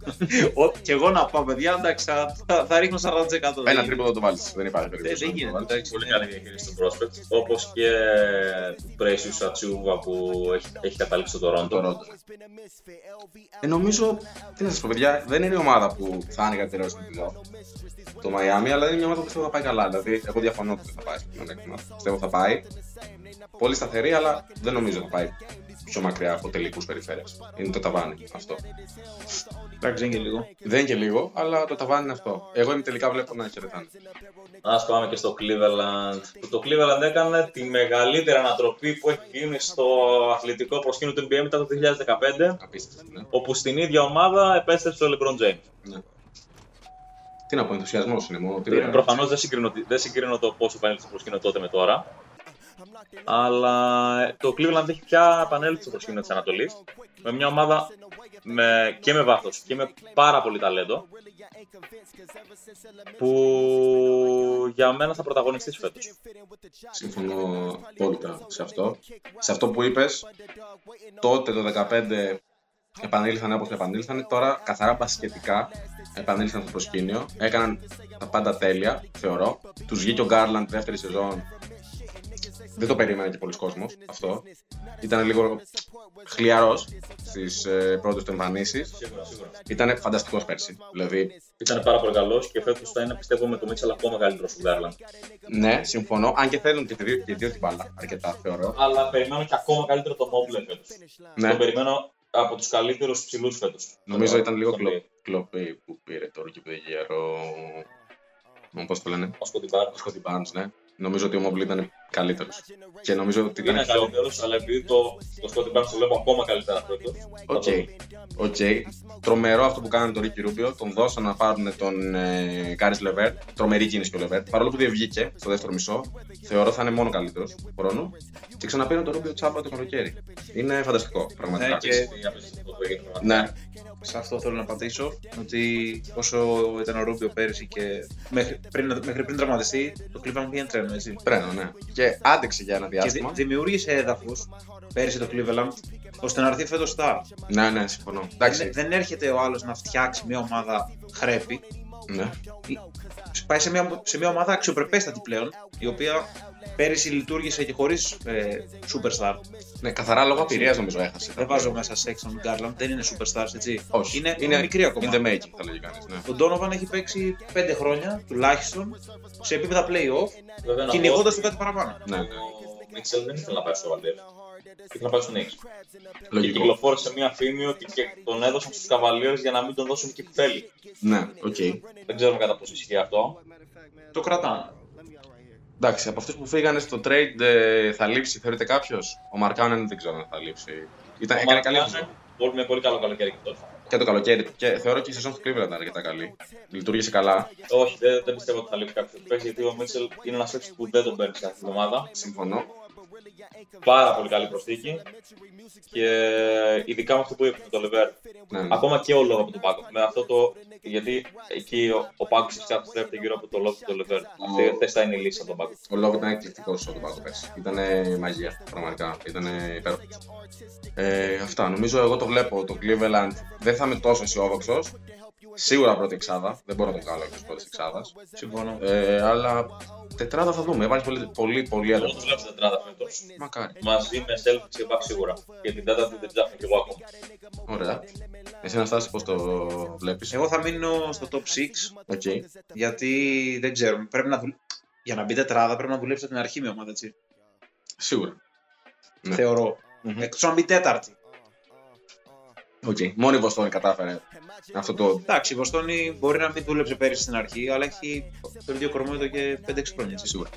Ο- και εγώ να πάω, παιδιά, εντάξει, θα, θα, θα ρίχνω 40%. Ένα τρίποδο το βάλεις, δεν υπάρχει Δεν, περίπτωση. δεν να το γίνεται. βάλεις. εντάξει. Πολύ καλή διαχείριση του prospect. Όπως και του Precious Achuva που έχει, έχει καταλήξει στο Το Toronto. Toronto. Ε, νομίζω, τι να σας πω, παιδιά, δεν είναι η ομάδα που θα είναι καλύτερο στην επιδό. Το Miami, αλλά είναι μια ομάδα που πιστεύω θα πάει καλά. Δηλαδή, εγώ διαφωνώ ότι δεν θα πάει στο πλεονέκτημα. Πιστεύω θα πάει. Πολύ σταθερή, αλλά δεν νομίζω θα πάει πιο μακριά από τελικούς περιφέρειες. Είναι το ταβάνι αυτό. Εντάξει, είναι και λίγο. Δεν είναι και λίγο, αλλά το ταβάνι είναι αυτό. Εγώ είμαι τελικά βλέπω να χαιρετάνε. Ας πάμε και στο Cleveland. Που το Cleveland έκανε τη μεγαλύτερη ανατροπή που έχει γίνει στο αθλητικό προσκήνιο του NBA μετά το 2015, Απίστευτο, ναι. όπου στην ίδια ομάδα επέστρεψε ο LeBron James. ναι. Τι να πω, ενθουσιασμός είναι μόνο. Τι Ε, να- Προφανώς δεν συγκρίνω, δεν συγκρίνω το πόσο επανέλθει στο προσκήνιο τότε με τώρα. Αλλά ε, το Cleveland έχει πια επανέλθει στο προσκήνιο της Ανατολής. Με μια ομάδα με, και με βάθος και με πάρα πολύ ταλέντο. Που για μένα θα πρωταγωνιστείς φέτος. Συμφωνώ απόλυτα σε αυτό. Σε αυτό που είπες, τότε το 2015 επανήλθαν όπως επανήλθαν, τώρα καθαρά μπασκετικά επανήλθαν στο προσκήνιο, έκαναν τα πάντα τέλεια, θεωρώ. Τους βγήκε ο Γκάρλαντ δεύτερη σεζόν, δεν το περίμενε και πολλοί κόσμος αυτό. Ήταν λίγο χλιαρός στις ε, πρώτες του εμφανίσεις. Σίγουρα, σίγουρα. Ήταν φανταστικός πέρσι. Δηλαδή, Ήταν πάρα πολύ καλός και φέτος θα είναι πιστεύω με το Μίτσελ ακόμα καλύτερος του Γκάρλαντ. ναι, συμφωνώ. Αν και θέλουν και οι δύο, και οι δύο την μπάλα, αρκετά θεωρώ. Αλλά περιμένω και ακόμα καλύτερο το Mobley φέτος. Ναι. Το περιμένω από τους καλύτερους ψηλούς φέτος. Νομίζω ήταν λίγο κλο, κλοπή που πήρε το Rookie of the Year ο... Πώς το λένε, Ο Scotty Barnes. ο Scotty Barnes, ναι. Νομίζω ότι ο Mobley ήταν καλύτερος. Και νομίζω ότι Είναι ήταν πιο... καλύτερος, αλλά επειδή το, το Scotty Barnes το βλέπω ακόμα καλύτερα φέτος. Οκ. Οκ. Τρομερό αυτό που κάνανε τον Ricky Rubio. Τον δώσαν να πάρουν τον ε, Κάρις Λεβέρ. Τρομερή κίνηση και ο Λεβέρ. Παρόλο που δεν βγήκε στο δεύτερο μισό, θεωρώ θα είναι μόνο καλύτερος του χρόνου. Και ξαναπήραν τον Rubio τσάμπα το καλοκαίρι. Είναι φανταστικό, πραγματικά. Ναι, και Ναι, σε αυτό θέλω να πατήσω ότι όσο ήταν ο Ρούμπιο πέρυσι και μέχρι πριν, μέχρι πριν τραυματιστεί, το Cleveland πήγαινε τρένο, έτσι. τρένο, ναι. Και άντεξε για ένα Και δη- διάστημα. δημιούργησε έδαφος πέρυσι το Cleveland ώστε να έρθει φέτος star. Ναι, ναι, συμφωνώ. Εντάξει. Δεν, δεν έρχεται ο άλλος να φτιάξει μια ομάδα χρέπη. Ναι. Πάει σε μια, σε μια ομάδα αξιοπρεπέστατη πλέον, η οποία πέρυσι λειτουργήσε και χωρίς ε, superstar. ναι, καθαρά λόγω απειρίας νομίζω έχασε. Δεν βάζω μέσα Sexton Garland, δεν είναι superstars, έτσι. Όχι. Είναι, είναι μικρή ακόμα. In the making, θα λέγει κανείς. Ναι. Ο Donovan έχει παίξει 5 χρόνια τουλάχιστον σε επίπεδα playoff, Βέβαια, να κυνηγώντας πω του κάτι παραπάνω. ναι. Ο Μίτσελ δεν ήθελε να πάει στο Βαλντέρ. Ήθελε να πάει στον Νίξ. Και Λογικό. κυκλοφόρησε μια φήμη ότι και τον έδωσαν στους Καβαλίερς για να μην τον δώσουν εκεί που θέλει. Ναι, οκ. Δεν ξέρουμε κατά πόσο ισχύει αυτό. Το κρατάνε. Εντάξει, από αυτούς που φύγανε στο trade ε, θα λείψει, θεωρείτε κάποιος; Ο Μαρκάνεν δεν ξέρω αν θα λείψει. Ήταν, Ο έκανε καλή Μαρκάνεν, σεζόν. Πολύ, με πολύ καλό καλοκαίρι και τότε. Και το καλοκαίρι του. Και θεωρώ και η σεζόν του Cleveland ήταν αρκετά καλή. Λειτουργήσε καλά. Όχι, δεν, δεν πιστεύω ότι θα λείπει κάποιος παίκτη γιατί ο Μίτσελ είναι ένας παίκτης που δεν τον παίρνει κάθε εβδομάδα. Συμφωνώ. Πάρα πολύ καλή προσθήκη και ειδικά με αυτό που είπε με το Λεβέρ. Ναι, ναι. Ακόμα και ο λόγος από τον Πάγκο. Με αυτό το, γιατί εκεί ο, ο Πάγκος φυσικά στρέφεται γύρω από το λόγο του Λεβέρ. Αυτή αυτές θα είναι η λύση από τον Πάγκο. Ο λόγος ήταν εκπληκτικός στον Πάγκο πέρσι. Ήταν μαγεία, πραγματικά. Ήταν υπέροχος. Ε, αυτά. Νομίζω εγώ το βλέπω. Το Cleveland δεν θα είμαι τόσο αισιόδοξος. Σίγουρα πρώτη εξάδα. Δεν μπορώ να το κάνω εκτός πρώτης εξάδας. Συμφωνώ. Ε, αλλά τετράδα θα δούμε. Έβαλε πολύ, πολύ, πολύ Εγώ έντονο. το βλέπω τετράδα φέτος. Μακάρι. Μαζί με Celtics και Bucks σίγουρα. Και την τέταρτη δεν ψάχνω κι εγώ ακόμα. Ωραία. Εσύ Αναστάση πώς το βλέπεις; Εγώ θα μείνω στο top 6 Οκ. γιατί δεν ξέρω. Πρέπει να δουλ... Για να μπει τετράδα πρέπει να δουλέψει από την αρχή με ομάδα έτσι. Σίγουρα. Ναι. Θεωρώ. Μμμ. Εκτός αν μπει τέταρτη. Οκ. Μόνο η Βοστώνη κατάφερε αυτό το. Εντάξει, η Βοστώνη μπορεί να μην δούλεψε πέρυσι στην αρχή, αλλά έχει το ίδιο κορμό εδώ και 5-6 χρόνια. έτσι. Σίγουρα.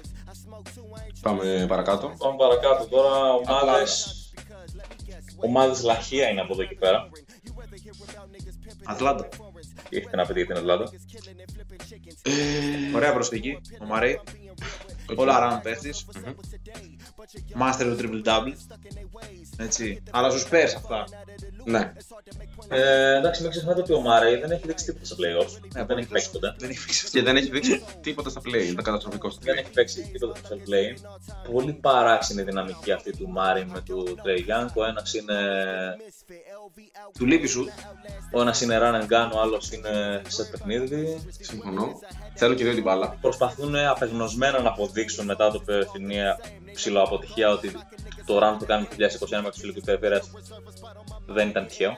Πάμε παρακάτω. Πάμε παρακάτω τώρα. Ομάδες... Ομάδες λαχεία είναι από εδώ και πέρα. Ατλάντα. Τι έχετε να πείτε για την Ατλάντα. Ωραία προσθήκη. Ο Μαρέι. Οκ. All around παίχτης. Master του triple double. Έτσι. Αλλά στους Spurs αυτά. Ναι. Ε, εντάξει, μην ξεχνάτε ότι ο Μάρεϊ δεν έχει δείξει τίποτα στα playoffs. Ναι, δεν έχει παίξει ποτέ. Δεν έχει παίξει Και δεν έχει δείξει τίποτα στα playoffs. Είναι καταστροφικό στα Δεν playoffs. έχει παίξει τίποτα στα playoffs. Πολύ παράξενη η δυναμική αυτή του Μάρεϊ με του Trey Young. Ο ένας είναι, Του λείπει σου. ο ένας είναι run and gun, ο άλλος είναι set παιχνίδι. Συμφωνώ. Θέλω και δύο την μπάλα. Προσπαθούν απεγνωσμένα να αποδείξουν μετά το περσινή ψηλό αποτυχία ότι το run που κάνει το 2021 με τους Φιλιππικού Περιφέρειας δεν ήταν τυχαίο.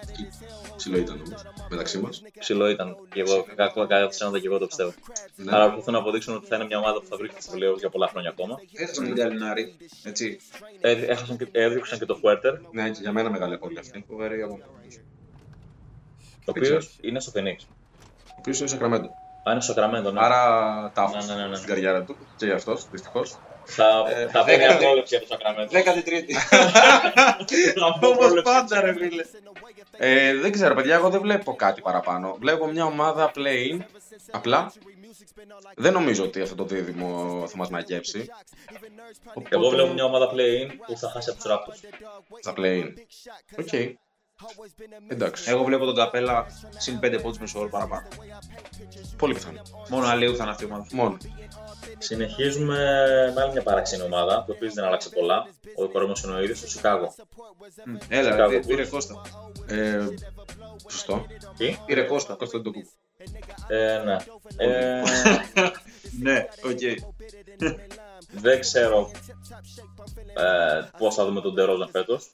Ψηλό ήταν όμως. Μεταξύ μας. Ψηλό ήταν και εγώ, κακό κατά και εγώ το πιστεύω. Ναι. Άρα προσπαθούν να αποδείξουν ότι θα είναι μια ομάδα που θα βρίσκεται στο playoffs για πολλά χρόνια ακόμα. Έχασαν την Καλινάρη. Έτσι. Ε, Έχασαν και, έδειξαν και το Fuerter, Ναι, και για μένα μεγάλη απώλεια αυτή. Φοβερή από το οποίος είναι στο Phoenix. Ο οποίος είναι Σακραμέντο. Α, είναι στο Sacramento, ναι. Άρα τάφο Ναι, ναι, ναι, ναι. στην καριέρα του. Και γι' αυτός δυστυχώς. Θα, Ε, θα παίρνει δέκατη- απόλυψη από το Sacramento. Δέκατη τρίτη. Θα πω Όπως απόλυψη. πάντα, ρε φίλε. Ε, δεν ξέρω, παιδιά, εγώ δεν βλέπω κάτι παραπάνω. Βλέπω μια ομάδα play Απλά δεν νομίζω ότι αυτό το δίδυμο θα μας μαγεύσει. Εγώ βλέπω μια ομάδα play-in που θα χάσει από τους Raptors. Στα playoffs Οκ. Εντάξει. Εγώ βλέπω τον Καπέλα συν 5 πόντους μέσο όρο παραπάνω. Πολύ πιθανό. Μόνο alley-oop θα είναι αυτή η ομάδα. Μόνο. Συνεχίζουμε με άλλη μια παράξενη ομάδα, το οποίο δεν άλλαξε πολλά. Ο κορμός είναι ο ίδιος, το Σικάγο. Μμ, Έλα, Chicago ρε, Bulls. πήρε Κώστα. Ε, σωστό. Τι; Πήρε Κώστα. Κώστα Αντετοκούνμπο. Ε, ναι. Ε, Ναι, οκ. δεν ξέρω ε, πώς θα δούμε τον Ντερόζαν φέτος.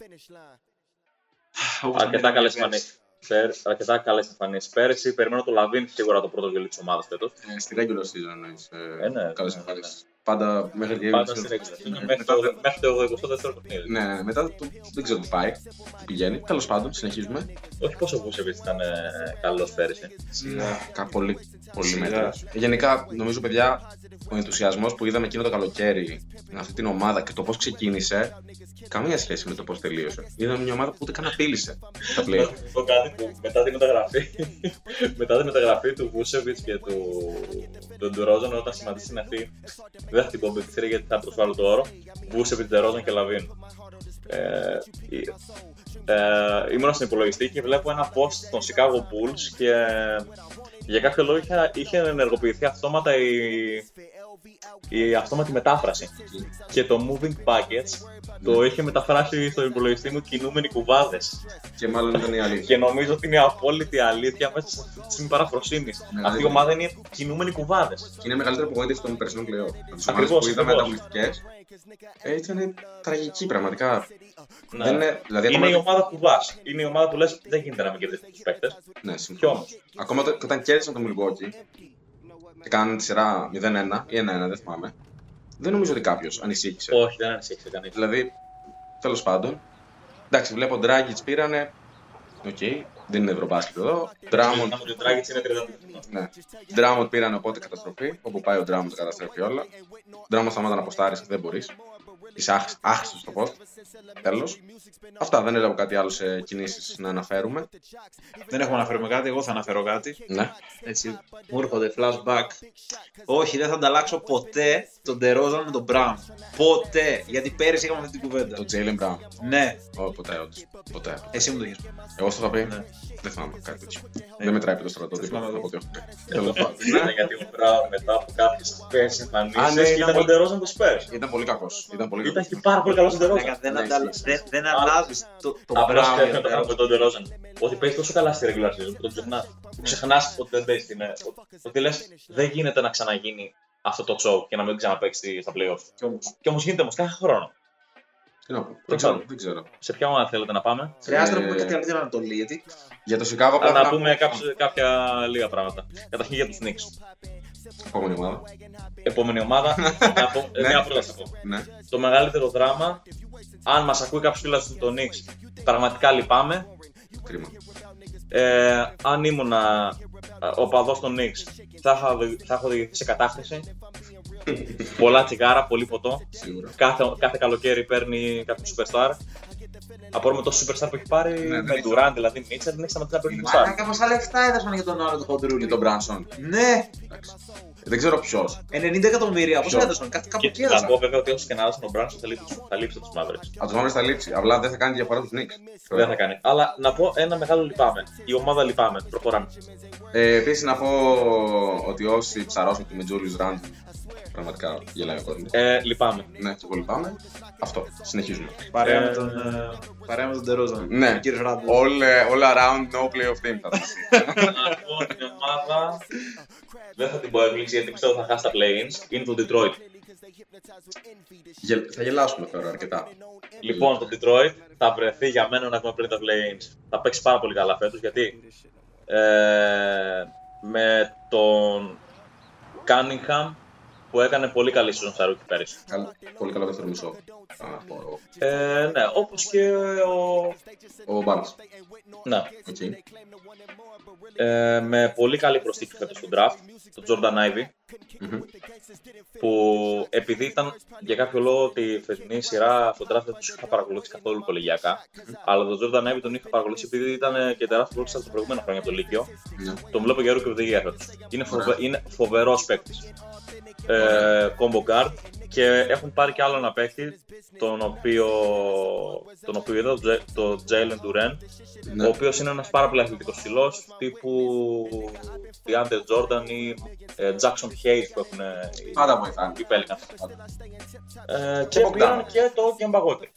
Όπως Αρκετά να καλές μην είναι πέρσι. εμφανίσει. Αρκετά καλές εμφανίσεις πέρυσι. Περιμένω το Λαβίν σίγουρα το πρώτο γελί της ομάδας φέτος. Ε, στη regular season εννοείς. Ε, ναι, Ε, Καλές ναι, εμφανίσεις. Πάντα μέχρι τη Πάντα regular στην season. regular season, Ναι, μέχρι μετά το- δεν- μέχρι το 22ο παιχνίδι. Ναι, ναι, μετά το, δεν ξέρω που πάει, που πηγαίνει. Τέλος πάντων, συνεχίζουμε. Όχι πόσο ο Βούσεβιτ ήταν καλός πέρυσι. Κα, πολύ, πολύ Σιγά. μέτρο. Γενικά, νομίζω, παιδιά, ο ενθουσιασμός που είδαμε εκείνο το καλοκαίρι με αυτή την ομάδα και το πώς ξεκίνησε, καμία σχέση με το πώς τελείωσε. Είδαμε μια ομάδα που ούτε καν απείλησε τα Να play. σου πω κάτι που μετά τη μεταγραφή, μετά τη μεταγραφή του Βούσεβιτ και του, του Ντουρόζαν, όταν συμμετείχε στην αρχή, δεν θα την πω μπικτήρια γιατί θα προσβάλλω το όρο. Βούσεβιτ, Ντερόζαν και Λαβίν. Ε, ε, ε, ήμουν στην υπολογιστή και βλέπω ένα post των Chicago Bulls και για κάποιο λόγο είχε, είχε ενεργοποιηθεί αυτόματα η, η αυτόματη μετάφραση. Και το moving packets το είχε μεταφράσει στο υπολογιστή μου κινούμενοι κουβάδες. Και μάλλον ήταν η αλήθεια. Και νομίζω ότι είναι απόλυτη αλήθεια μέσα σε αυτή τη στιγμή παραφροσύνη. Ναι, Αυτή η ναι. ομάδα είναι κινούμενοι κουβάδες. Και είναι μεγαλύτερη απογοήτευση των περσινών πλέον. Από τι ομάδες Ακριβώς, που είδαμε ακριβώς. ανταγωνιστικέ. Ε, ήταν τραγική πραγματικά. Ναι. Δεν είναι, δηλαδή, Είναι ακόμα η ομάδα κουβά. Είναι η ομάδα που λες: Δεν γίνεται να μην κερδίσεις τους παίχτε. Ναι, Κι συμφωνώ. όμως. Ακόμα το- όταν κέρδισαν τον Milwaukee και κάνανε τη σειρά 0-1 ή 1-1, δεν θυμάμαι. Δεν νομίζω ότι κάποιος ανησύχησε. Όχι, δεν ανησύχησε κανείς. Δηλαδή, τέλος πάντων. Εντάξει, βλέπω Dragic πήρανε. Οκ, δεν είναι ευρωμπάσκετ εδώ. Drummond, Να μου το Dragic είναι 30 ναι. Drummond πήρανε οπότε καταστροφή. Όπου πάει ο Drummond καταστρέφει όλα. Drummond σταμάτα να αποστάρεις, δεν μπορείς. Είσαι άχρη- άχρηστος στο post. Τέλος. Αυτά δεν έλαβα κάτι άλλο σε κινήσεις να αναφέρουμε. Δεν έχουμε αναφέρουμε κάτι, εγώ θα αναφέρω κάτι. Ναι. Έτσι, μου έρχονται flashback. Όχι, δεν θα ανταλλάξω ποτέ τον Τερόζαν με τον Μπράουν. Ποτέ. Γιατί πέρυσι είχαμε αυτή την κουβέντα. Το Jalen Brown. Ναι, Ω, ποτέ, όντως. Ποτέ. εσύ μου το έχεις. Εγώ στο θα πει. Ναι. Δεν θυμάμαι κάτι τέτοιο. Δεν μετράει το στρατό. θυμάμαι τίποτα εγώ. από ό,τι έχω πει. Ναι, Τέλος πάντων. γιατί ο Μπράουν μετά από κάποιες σπέρσι Α, εμφανίσει ναι, ήταν ήταν πολύ- ο Ντερόζαν το Σπέρς. Ήταν πολύ κακός. Ήταν πολύ Ήταν κακός. και πάρα πολύ καλό ο Ντερόζαν. Λέγα, Δεν, Ναι, ανταλα... ισχύει. δεν, δεν αλλάζει το, το Απλώ Brown. πρέπει να το κάνω με τον Ντερόζαν. Ότι παίζει τόσο καλά στη regular season που τον ξεχνάς. Ξεχνάς ότι δεν παίζει την. Ότι λες, δεν γίνεται να ξαναγίνει αυτό το show και να μην ξαναπέξει στα playoffs. Κι όμως, Και όμως γίνεται όμως κάθε χρόνο. Τι να πω. Δεν Δεν ξέρω. ξέρω. Δεν ξέρω. Σε ποια ομάδα θέλετε να πάμε; Χρειάζεται να Ε, πούμε κάτι άλλο για την Ανατολή, γιατί Για το Σικάγο Α, απλά να πούμε κάψ- κάποια λίγα πράγματα. Καταρχήν για τους Knicks. Επόμενη ομάδα. Επόμενη ομάδα. να πω, ε, Ναι. μία πρόταση θα πω. Ναι. Το μεγαλύτερο δράμα, αν μας ακούει κάποιος φίλος του τον Knicks, πραγματικά λυπάμαι. Κρίμα. Ε, αν ήμουνα ο παδός των Knicks, θα είχα, οδη- θα έχω οδηγηθεί σε κατάχρηση. Πολλά τσιγάρα, πολύ ποτό. Σίγουρα. Κάθε, κάθε καλοκαίρι παίρνει κάποιο superstar. Απορούμε τόσο superstar που έχει πάρει Ναι, δεν με έχει Durant, δηλαδή Mitchell, δεν έχει σταματήσει να παίρνει superstar. Μαλάκα πόσα λεφτά έδωσαν για τον άλλο τον Χοντρούλη. Και τον Μπράνσον. Ναι, Εντάξει. Δεν ξέρω ποιος. 90 εκατομμύρια. Πόσα Ποιος; έδωσαν, κάτι κάπου Και εκεί να έδωσαν. πω βέβαια ότι όσο και να δώσουν τον Brunson θα λείψει, θα λείψει από τους Mavericks. Από τους Μαύρε θα λείψει. Απλά δεν θα κάνει διαφορά τους Νίξ. Δεν θα κάνει. Αλλά να πω ένα μεγάλο λυπάμαι. Η ομάδα λυπάμαι. Προχωράμε. Ε, Επίσης να πω ότι όσοι ψαρώσουν με Julius Randle πραγματικά γελάει ο κόσμος. Ε, λυπάμαι. Ναι, και πολύ πάμε. Αυτό. Συνεχίζουμε. Παρέα Ε, με τον, ε, παρέα με τον Τερόζαν. Ναι. Ο κύριος Ράντλ. All, ε, all around no playoff team θα ήταν. να πω την ομάδα. Δεν θα την πω έκπληξη γιατί πιστεύω θα χάσει τα play-ins. Είναι το Detroit. Γελ- θα γελάσουμε τώρα αρκετά. Λοιπόν, το Detroit θα βρεθεί για μένα να έχουμε πριν τα play-ins. Θα παίξει πάρα πολύ καλά φέτος γιατί ε, με τον Cunningham που έκανε πολύ καλή season στα rookie πέρυσι. Καλ- Πολύ καλό δεύτερο μισό. Α, πω εγώ. Ε, ναι, όπως και ο... Ο Barnes. Ναι, Οκ. ε, με πολύ καλή προσθήκη φέτος στο draft, τον Jordan Ivy, Μμμ. που επειδή ήταν για κάποιο λόγο τη φετινή σειρά στο draft δεν τους είχα παρακολουθήσει καθόλου κολεγιακά, αλλά τον Jordan Ivy τον είχα παρακολουθήσει επειδή ήταν και τεράστιο πρόκληση από το προηγούμενο χρόνια από το Λύκειο. Ναι. Τον βλέπω για Rookie of the Year φέτος. Είναι, φοβε, είναι φοβερός παίκτης. Ε, combo guard και έχουν πάρει κι άλλο ένα παίκτη τον οποίο, τον οποίο είδα, το Τζε- το Jalen Duren Ναι. ο οποίος είναι ένας πάρα πολύ αθλητικός ψηλός τύπου DeAndre Jordan ή ε, Jackson Hayes που έχουν ε, οι- Πάντα βοηθάνε. οι Pelicans. Ε, και Bogdanovic. πήραν και το Kemba Walker.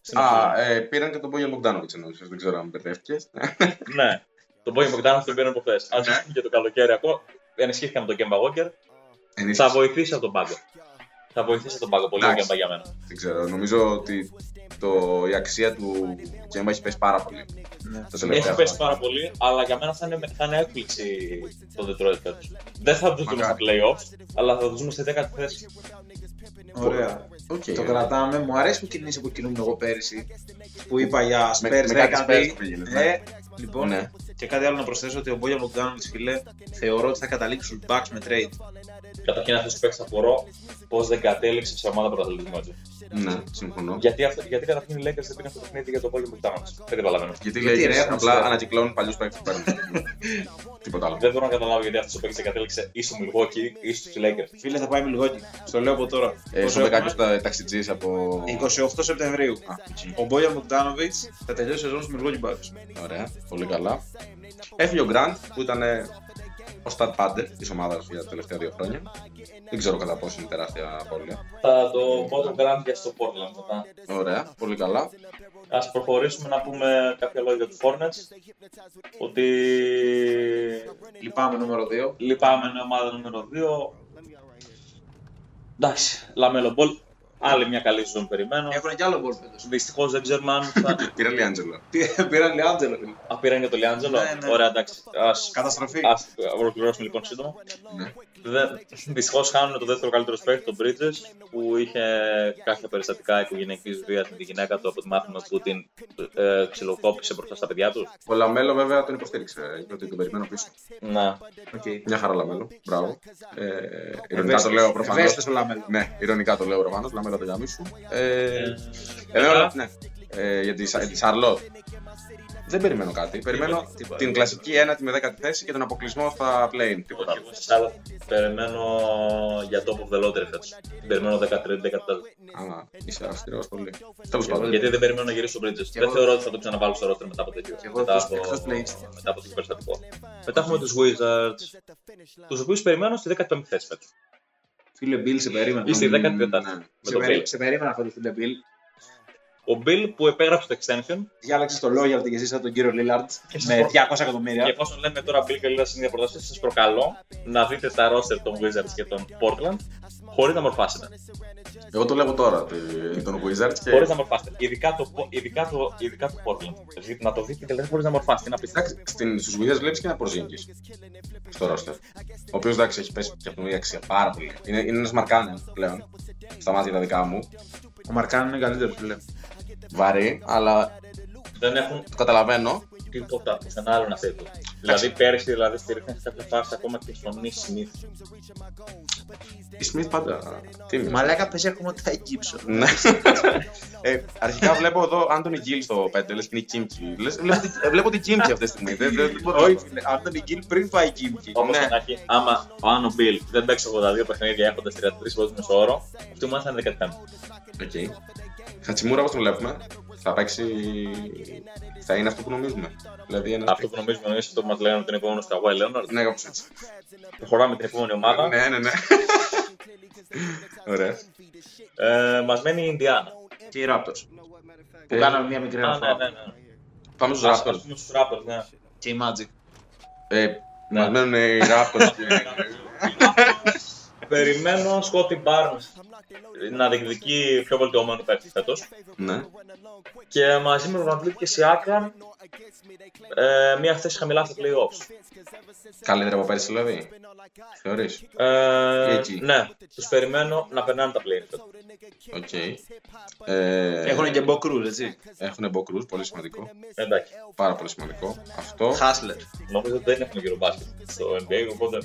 Στην Α, αφήνα. ε, πήραν και τον Μπόγιαν Μπογκδάνοβιτ εννοούσες. Δεν ξέρω αν μπερδεύτηκες. Ναι, τον Bojan Bogdanovic τον πήραν από χθες. Αν Ναι. και το καλοκαίρι ακόμα, ενισχύθηκαν με τον Kemba Walker. Θα βοηθήσει από τον πάγκο. Θα βοηθήσει από τον πάγκο πολύ ο Εντάξει. Kemba για μένα. Δεν ξέρω. Νομίζω ότι το, η αξία του Κέμπα έχει πέσει πάρα πολύ. Τα τελευταία Έχει πέσει χρόνια. πάρα πολύ, αλλά για μένα θα είναι, θα είναι έκπληξη το Detroit φέτος. Δεν θα τους δούμε στα Μακάρι. playoffs, αλλά θα τους δούμε στη 10η θέση. Ωραία. Οκ. Το κρατάμε. Μου αρέσει που κινείσαι που κινούμουν εγώ πέρυσι. Που είπα για Με- Spurs με κάτι 10. Spurs που γίνεται, ναι. Ε, λοιπόν, Ναι. και κάτι άλλο να προσθέσω ότι ο Μπόγιαν Μπογκντάνοβιτς, φίλε, θεωρώ ότι θα καταλήξει στους Bucks με trade. Καταρχήν αυτός που παίξει θα απορώ πώς δεν κατέληξε σε ομάδα πρωταθλητισμού έτσι. Ναι, συμφωνώ. Γιατί, αυτό, γιατί καταρχήν οι Lakers δεν πήγαν στο παιχνίδι για το πόλεμο που ήταν. Δεν καταλαβαίνω. Γιατί Γιατί, λέει ρε, έχουν απλά στέλνει. ανακυκλώνουν παλιούς παίκτες που παίρνουν. Τίποτα άλλο. Δεν μπορώ να καταλάβω γιατί αυτός ο παίκτης δεν κατέληξε ή στο Milwaukee ή στους Lakers. Φίλε, θα πάει Μιλγόκι. Στο λέω από τώρα. Ε, Πόσο Σου είπε έχουμε; κάποιος ταξιτζής από. 28 Σεπτεμβρίου. Α, εκεί. Ο Μπόγια Μπογκδάνοβιτ θα τελειώσει σεζόν στο Milwaukee Bucks. Ωραία, πολύ καλά. Έφυγε ο Γκραντ που ήταν ε, ο Stat Πάντερ της ομάδας για τα τελευταία δύο χρόνια. Δεν ξέρω κατά πόσο είναι τεράστια απώλεια. Θα το πω το Grant για στο Portland μετά. Ωραία, πολύ καλά. Ας προχωρήσουμε να πούμε κάποια λόγια για τους Hornets. Ότι Λυπάμαι νούμερο 2. λυπάμαι είναι ομάδα νούμερο 2. Εντάξει, Λαμέλο Μπολ. Άλλη μια καλή σεζόν περιμένω. Έχουν κι άλλο Μπολ φέτος. Δυστυχώς δεν ξέρουμε αν θα. Πήρε Λιάντζελο. Πήραν- Πήραν Λιάντζελο, φίλε. Α, πήραν για το Λιάντζελο. Ναι, ναι. Ωραία, εντάξει. Ας, Καταστροφή. ας ολοκληρώσουμε λοιπόν σύντομα. Ναι. Δυστυχώς χάνουν το δεύτερο καλύτερο παίκτη, τον Bridges, που είχε κάποια περιστατικά οικογενειακής βίας με τη γυναίκα του απ' ό,τι μάθαμε που την ε, ξυλοκόπησε μπροστά στα παιδιά τους. Ο Λαμέλο βέβαια τον υποστήριξε, είπε ότι τον περιμένω πίσω. Να. Okay. Μια χαρά Λαμέλο, μπράβο. Ε, ειρωνικά το λέω προφανώς. Ευαίσθητος ο Λαμέλο. Ναι, ειρωνικά το λέω προφανώς. Λαμέλο το γάμι σου. Ε, Ε, Εμένα, μετά, ναι. Ε, για τη, Σα- τη Σαρλότ. Δεν περιμένω κάτι. Περιμένω τίποτα. την κλασική ένατη με 10η θέση και τον αποκλεισμό στα play. Τίποτα Όχι, άλλο. εγώ σε άλλα περιμένω για top of the lottery φέτος. Την περιμένω 13-14. Α, είσαι αυστηρός πολύ. Τέλος πάντων. Γιατί δεν περιμένω να γυρίσει στο Bridges. Δεν εγώ- θεωρώ ότι θα το ξαναβάλω στο roster μετά από τέτοιο. εγώ Μετά εκτός- από, εκτός play. μετά από το περιστατικό. Μετά έχουμε τους Wizards, τους οποίους περιμένω στη 15η θέση φέτος. Φίλε Μπιλ, σε περίμενα. Ή στη Μμμ, 14η ναι. με Σε, τον περί... Bill. σε περίμενα αυτό το φίλε Μπιλ. Ο Bill που επέγραψε το extension Διάλεξε το loyalty και εσύ σαν τον κύριο Λίλαρτ Και με στο- 200 και εκατομμύρια. εφόσον λέμε τώρα Bill και Lillard στην ίδια πρόταση, σας προκαλώ να δείτε τα roster των Wizards και των Portland χωρίς να μορφάσετε. Εγώ το λέγω τώρα τη- τον Wizards και. Χωρίς να μορφάσετε. Ειδικά το, ειδικά το, ειδικά το Portland. Δηλαδή, να το δείτε δηλαδή χωρίς να μορφάσετε. Είναι απίστευτο. Εντάξει, στην- στους Wizards βλέπεις και ένα Ποrzingis στο roster. Ο οποίος εντάξει έχει πέσει και από την αξία πάρα πολύ. Είναι, είναι ένας Μαρκάνεν πλέον. Στα μάτια τα δικά μου. Ο Μαρκάν είναι καλύτερος, φίλε. Βαρύ, αλλά Δεν έχουν το καταλαβαίνω. τίποτα πουθενά άλλο να θέτουν. Δηλαδή πέρσι δηλαδή στηρίχθηκαν σε κάποια φάση ακόμα και στον Νι Smith. Η Smith πάντα. Τι είναι; Μαλάκα παίζει ακόμα τα Gibson. Ναι. ε, αρχικά βλέπω εδώ Άντωνι Γκίλ στο 5, λες και είναι Κίμκι. Λες, βλέπω, τη- ε, βλέπω την Κίμκι αυτή τη στιγμή. δεν, δεν, δεν μπορώ. Όχι, φίλε. Άντωνι Γκίλ πριν πάει Gimki. Όπως Ναι. και να έχει, άμα ο Άνω Μπιλ δεν παίξει 82 παιχνίδια έχοντας 33 πόντους μέσο όρο, αυτή μου θα είναι 15. Οκ. Χατσιμούρα όπως τον βλέπουμε. Θα παίξει... Θα είναι αυτό που νομίζουμε. Δηλαδή ένας... Αυτό που νομίζουμε εμείς, αυτό που μας λένε ότι είναι επόμενος Καουάι Λέοναρντ. Ναι, κάπως έτσι. Προχωράμε την επόμενη ομάδα. Ναι, ναι, ναι. Ωραία. Ε, μας μένει η Ινδιάνα. Και οι Raptors. Που Ε, κάναμε μια μικρή Α, ναι, αναφορά. ναι, ναι. Πάμε στους Ας Raptors. πούμε στους Raptors, ναι. Και οι Magic. Ε, Ναι. Μας μένουν οι Raptors και... Περιμένω Σκότι Barnes να διεκδικεί πιο βελτιωμένο παίκτη φέτος. ναι. Και μαζί με τον Αντλίκ και Σιάκαν ε, μία θέση χαμηλά στα playoffs. Καλύτερα από πέρυσι δηλαδή. Θεωρείς. Ε, εκεί. ναι, τους περιμένω να περνάνε τα playoffs. φέτος. Οκ. Ε, Έχουν και Μποκρούς, έτσι. Έχουν μποκρούς, πολύ σημαντικό. Εντάξει. Πάρα πολύ σημαντικό. Αυτό. Χάσλερ. Νομίζω ότι δεν έχουν γύρω μπάσκετ στο NBA, οπότε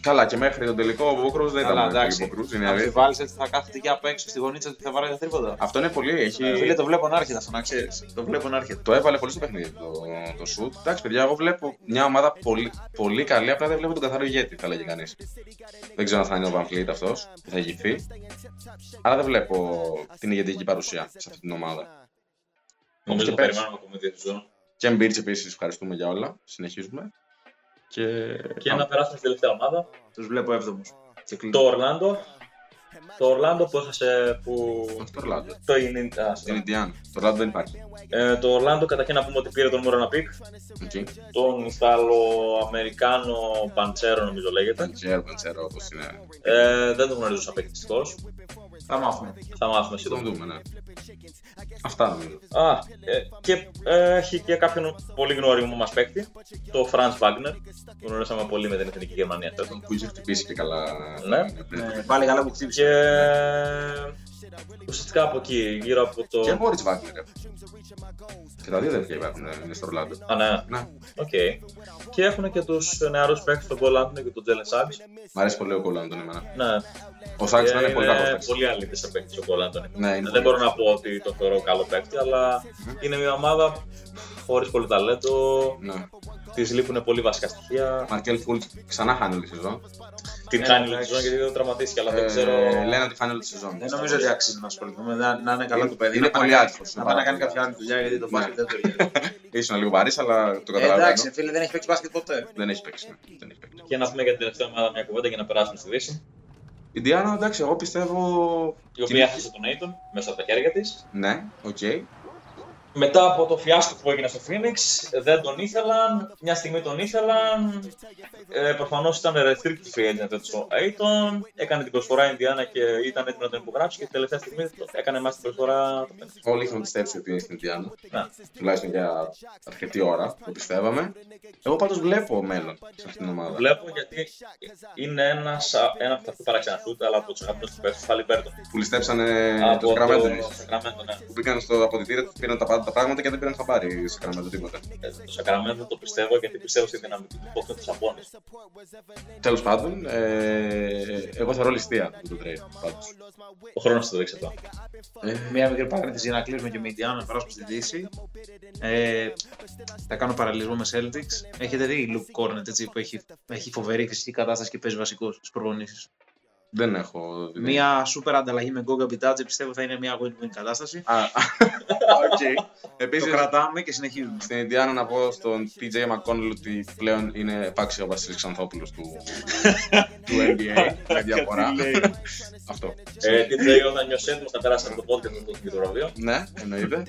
Καλά, και μέχρι τον τελικό ο Μπόκρος δεν Καλά, ήταν πολύ εντάξει. Μπόκρους, είναι Αν αλήθεια. βάλεις έτσι θα κάθεται και απ' έξω στη γωνίτσα ότι θα βάλει τα τρίποτα. Αυτό είναι πολύ, έχει... Ε, Φίλε, το βλέπω να έρχεται αυτό, να ξέρεις. Το βλέπω να έρχεται. Το έβαλε πολύ στο παιχνίδι το, το shoot. Εντάξει, παιδιά, εγώ βλέπω μια ομάδα πολύ, πολύ καλή, απλά δεν βλέπω τον καθαρό ηγέτη, θα λέγει κανείς. Δεν ξέρω αν θα είναι ο Van Fleet αυτός που θα ηγηθεί. Αλλά δεν βλέπω την ηγετική παρουσία σε αυτή την ομάδα. νομίζω και το πέρσι. περιμένουμε ακόμη δύο σεζόν. Και Μπίρτς επίσης ευχαριστούμε για όλα. Συνεχίζουμε. Και, Και να περάσουμε στη τελευταία ομάδα, Τους βλέπω έβδομους. Και κλείνω. το Ορλάντο. Το Ορλάντο που έχασε. Που... Όχι το Ορλάντο. Το είναι. α, Την Ιντιάν. Το Ορλάντο δεν υπάρχει. Ε, το Ορλάντο καταρχήν να πούμε ότι πήρε τον Μόρανα Πικ, Εκεί. τον Ιταλο-Αμερικάνο Παντσέρο νομίζω λέγεται. Δεν ξέρω, δεν ξέρω πώ είναι. Ε, δεν τον γνωρίζω σαν παίκτη δυστυχώς. Θα μάθουμε. Θα μάθουμε Θα τον σύντομα. δούμε, ναι. Αυτά νομίζω. Α, ε, και ε, έχει και κάποιον πολύ γνώριμο μας παίκτη, το Franz Wagner, που γνωρίσαμε πολύ με την Εθνική Γερμανία φέτος. Που είχε χτυπήσει και καλά. Ναι. Ε, Πάλι καλά που χτύπησε. Και ουσιαστικά από εκεί, γύρω από το... Και ο Μόριτς Βάγκνερ. Και τα δύο δεν υπάρχουν, ε, είναι στο Ορλάντο. Α, ναι, Ναι. οκ. Και έχουν και τους νεαρούς παίκτες, τον Cole Anthony και τον Jalen Suggs. Μ' αρέσει πολύ ο Κολάντον εμένα. Ναι, Ο Σάξ Και είναι πολύ κακό παίκτης. πολύ αλήθειας σε παίκτη ο Cole Anthony. Ναι, είναι δεν πολύ μπορώ καλός. να πω ότι το θεωρώ καλό παίκτη, αλλά είναι μια ομάδα χωρίς πολύ ταλέντο. Ναι. Της λείπουν πολύ βασικά στοιχεία. Μαρκέλ Φούλτς ξανά χάνει όλη τη σεζόν. Την Ναι, κάνει όλη τη εντάξει. σεζόν γιατί δεν τραυματίστηκε, αλλά δεν Ε, ξέρω. Λένε ότι χάνει όλη τη σεζόν. Δεν νομίζω ότι άξιζε να ασχοληθούμε. Να, να είναι καλά Είναι- το παιδί. είναι να πάει πολύ να κάνει- άτυχος, Να είναι πάει να πάρα κάνει πολύ κάποια άλλη δουλειά γιατί το Ναι. μπάσκετ δεν το ταιριάζει. Ήσουν λίγο βαρύς, αλλά το Ε, καταλαβαίνω. Εντάξει, φίλε, δεν έχει παίξει μπάσκετ ποτέ. Δεν έχει παίξει. ναι. Δεν έχει παίξει. Και να πούμε για την τελευταία ομάδα μια κουβέντα για να περάσουμε στη Δύση. Η Ιντιάνα, εντάξει, εγώ πιστεύω. Η οποία έχασε τον Ayton μέσα από τα χέρια της. Ναι, οκ. Μετά από το φιάσκο που έγινε στο Phoenix, δεν τον ήθελαν. Μια στιγμή τον ήθελαν. Ε, Προφανώς ήταν restricted free agent ο Ayton. Έκανε την προσφορά Ινδιάνα και ήταν έτοιμος να τον υπογράψει. Και τελευταία στιγμή το έκανε εμά την προσφορά το Phoenix. Όλοι είχαμε πιστέψει ότι είναι στην Ινδιάνα. Ναι. Τουλάχιστον για αρκετή ώρα το πιστεύαμε. Εγώ πάντως βλέπω μέλλον σε αυτήν την ομάδα. Βλέπω γιατί είναι ένας, α, ένα από τα πιο παράξενα σούτ, αλλά από τους αγαπημένους του παίκτε, του Χαλιμπέρτον. Που ληστέψανε το Από το Sacramento. Sacramento, ναι. Που μπήκαν στο αποδητήριο, του πήραν τα, πάντα τα πράγματα και δεν πήραν χαμπάρι σε Sacramento τίποτα. Ε, Το Sacramento το πιστεύω γιατί πιστεύω στη δυναμική του πόκνου του Σαμπόνι. Τέλος πάντων, ε, εγώ θεωρώ ληστεία αυτό το trade. Πάντως. Ο χρόνος το δείξει αυτό. Μια μικρή παρένθεση για να κλείσουμε και με Ινδιάνα, να περάσουμε στη Δύση. Ε, θα κάνω παραλληλισμό με Celtics. Έχετε δει Luke Kornet έτσι, που έχει, έχει φοβερή φυσική κατάσταση και παίζει βασικός στις προπονήσεις. Δεν έχω. δει. Μια σούπερ ανταλλαγή με Γκόγκα Μπιτάτζε πιστεύω θα είναι μια win-win κατάσταση. Α, οκ. Το Επίσης, κρατάμε και συνεχίζουμε. στην Ινδιάνα να πω στον TJ McConnell ότι πλέον είναι επάξιος ο Βασίλης Ξανθόπουλος του, του NBA. Με διαφορά. Αυτό. Ε, DJ, όταν νιώσει έτοιμος να περάσεις από το podcast του και το βραβείο. Ναι, εννοείται.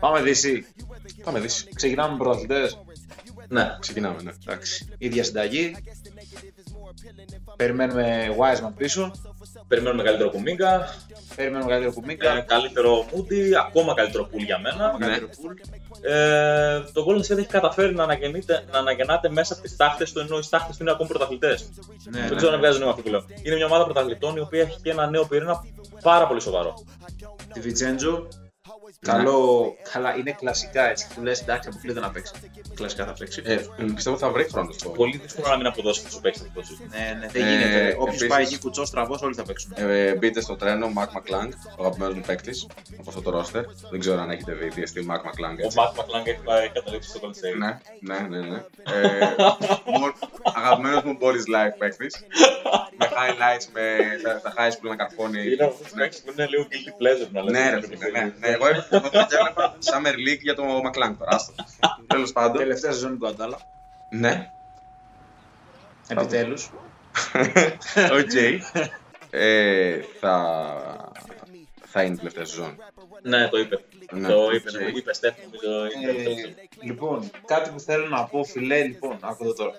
Πάμε Δύση. Πάμε δύση. Ξεκινάμε με πρωταθλητές. Ναι. Ξεκινάμε, ναι. Εντάξει. Ίδια συνταγή. Περιμένουμε Wiseman πίσω. Περιμένουμε καλύτερο Κουμίγκα, Περιμένουμε καλύτερο ε, Κουμίκα. καλύτερο Moody, ακόμα καλύτερο Πουλ για μένα. Καλύτερο Pool. Ε, το Golden State έχει καταφέρει να, αναγεννείται, να αναγεννάται μέσα από τις τάχτες του, ενώ οι τάχτες του είναι ακόμα πρωταθλητές. Ναι, Δεν ναι. ξέρω αν βγάζει νόημα αυτό που λέω. Είναι μια ομάδα πρωταθλητών η οποία έχει και ένα νέο πυρήνα πάρα πολύ σοβαρό. Τη Βιτσέντζο. Καλό, καλά, είναι κλασικά έτσι. Του λες εντάξει, αποκλείται να παίξει. Κλασικά θα παίξει. Ε, πιστεύω θα βρει χρόνο στο. Πολύ δύσκολο να μην αποδώσει αυτό που παίξει την πτώση. Ναι, ναι, δεν Ε, γίνεται. Όποιος επίσης- πάει εκεί κουτσός στραβός, όλοι θα παίξουν. Ε, μπείτε στο τρένο, Mark McClung, ο αγαπημένος μου παίκτης από αυτό το roster. Δεν ξέρω αν έχετε δει τι εστί Mark McClung. Ο Έτσι. Μάκ Μακλάγκ έχει πάει καταλήξει στο Golden State. Ναι, ναι, ναι. ναι. Ε, Αγαπημένος μου Boris Life παίκτης. με highlights, με τα, τα highs που να καρφώνει. Είναι αυτό που έχει που είναι λίγο guilty pleasure να Ναι, ρε λέτε. φίλε, ναι. ναι. Εγώ εγώ το έβλεπα Summer League για το McClung τώρα. άστο. Τέλος πάντων. Τελευταία σεζόν του Αντάλα. Ναι, Επιτέλους. οκ. Ε, θα, θα είναι η τελευταία σεζόν. Ναι, το είπε. Ναι, Το οκ. είπε, ναι, είπε Στέφ, νομίζω. είναι το τελευταίο. λοιπόν, κάτι που θέλω να πω, φίλε, λοιπόν, άκου εδώ τώρα.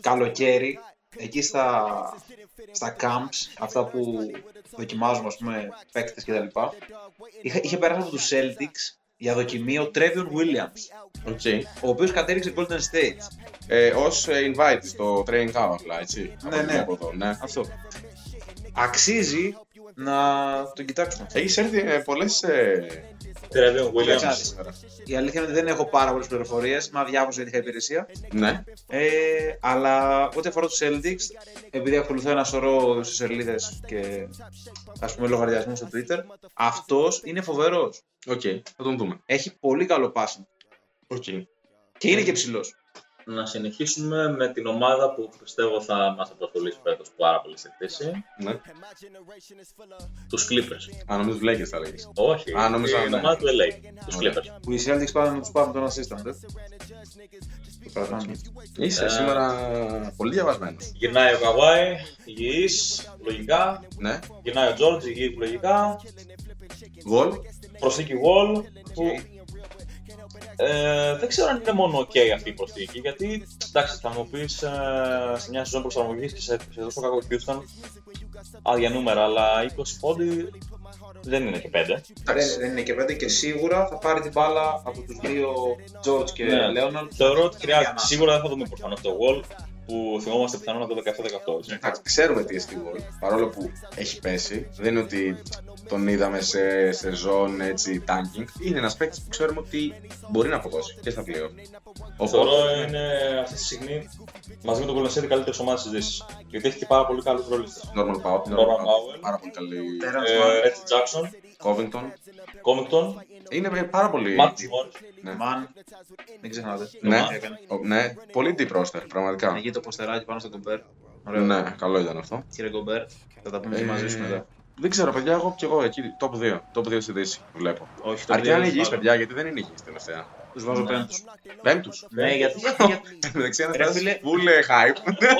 Καλοκαίρι, εκεί στα, στα camps, αυτά που δοκιμάζουμε, ας πούμε, παίκτες και τα λοιπά, είχε, είχε περάσει από τους Celtics για δοκιμή ο Trevion Williams, OK. ο οποίος κατέληξε Golden State. Ε, ως invite στο training camp απλά, έτσι. Ναι, Από ναι. από εδώ, ναι. Αυτό. Αξίζει να τον κοιτάξουμε. Έχει έρθει ε, πολλές. Ε, Trevion Williams. Κοιτάξτε. Η αλήθεια είναι ότι δεν έχω πάρα πολλές πληροφορίες. Μα διάβασα γιατί είχα υπηρεσία. ναι. Ε, αλλά ό,τι αφορά τους Celtics, επειδή ακολουθώ ένα σωρό σε σελίδες και ας πούμε λογαριασμούς στο Twitter, αυτός είναι φοβερός. Οκ, θα τον δούμε. Έχει πολύ καλό passing. Οκ. Και είναι και ψηλός. Να συνεχίσουμε με την ομάδα που πιστεύω θα μας απασχολήσει φέτος πάρα πολύ σε θέση. Ναι. Τους Clippers. Αν νομίζω βλέκε θα λέγεις. Όχι, Α, νόμιζα, την ναι. ομάδα του LA. Τους Ωραία. Clippers. Που οι Celtics πάνε να τους πάρουν τον assistant. Ε. Το κρατάμε. Είσαι Ε. σήμερα πολύ διαβασμένος. Γυρνάει ο Καβάη, υγιής, λογικά. Ναι. Γυρνάει ο Τζόρτζ, υγιής, λογικά. Γκολ. Προσθήκη Wall. Που... Ε, δεν ξέρω αν είναι μόνο ok αυτή η προσθήκη, γιατί εντάξει, θα μου πεις ε, σε μια σεζόν προσαρμογής και σε, σε τόσο κακό Houston, άδεια νούμερα, αλλά 20 πόντι δεν είναι και 5. Δεν, δεν είναι και πέντε και σίγουρα θα πάρει την μπάλα από τους δύο George και Ναι. Leonard. Θεωρώ ότι χρειάζεται. Για να- Σίγουρα δεν θα δούμε προφανώς το Wall που θυμόμαστε πιθανόν από το 17-18. έτσι. Εντάξει, ξέρουμε τι εστί γκολ. Παρόλο που έχει πέσει, δεν είναι ότι τον είδαμε σε σεζόν έτσι tanking. Είναι ένας παίκτης που ξέρουμε ότι μπορεί να αποδώσει και στα πλέον. Θεωρώ είναι αυτή τη στιγμή μαζί με τον Golden State η καλύτερη ομάδα της Δύσης. Γιατί έχει και πάρα πολύ καλούς ρολίστε. Normal Power. Norman Powell. Πάρα πολύ καλή. Terrence Mann. Reggie Jackson, Covington. Covington, Είναι πάρα πολύ. Matt Morris. Ναι. Μαν, μην ξεχνάτε. Ναι. Το έκανε. Ο- ναι, πολύ deep roster, πραγματικά. Εκεί το ποστεράκι πάνω στο κομπέρ. Ωραίο. Ναι, καλό ήταν αυτό. Κύριε Κομπέρ, θα τα πούμε και Ε, μαζί σου μετά. Δεν ξέρω, παιδιά, εγώ και εγώ εκεί, top 2. Top 2 στη Δύση βλέπω. Όχι, το Αρκεί να είναι δύο υγιείς, τους παιδιά, γιατί δεν είναι υγιείς τελευταία. Τους βάζω Ναι. πέμπτους. Πέμπτους. Ναι, γιατί. γιατί- Εντάξει, ένας Ρε ένας φίλε. full ε, hype.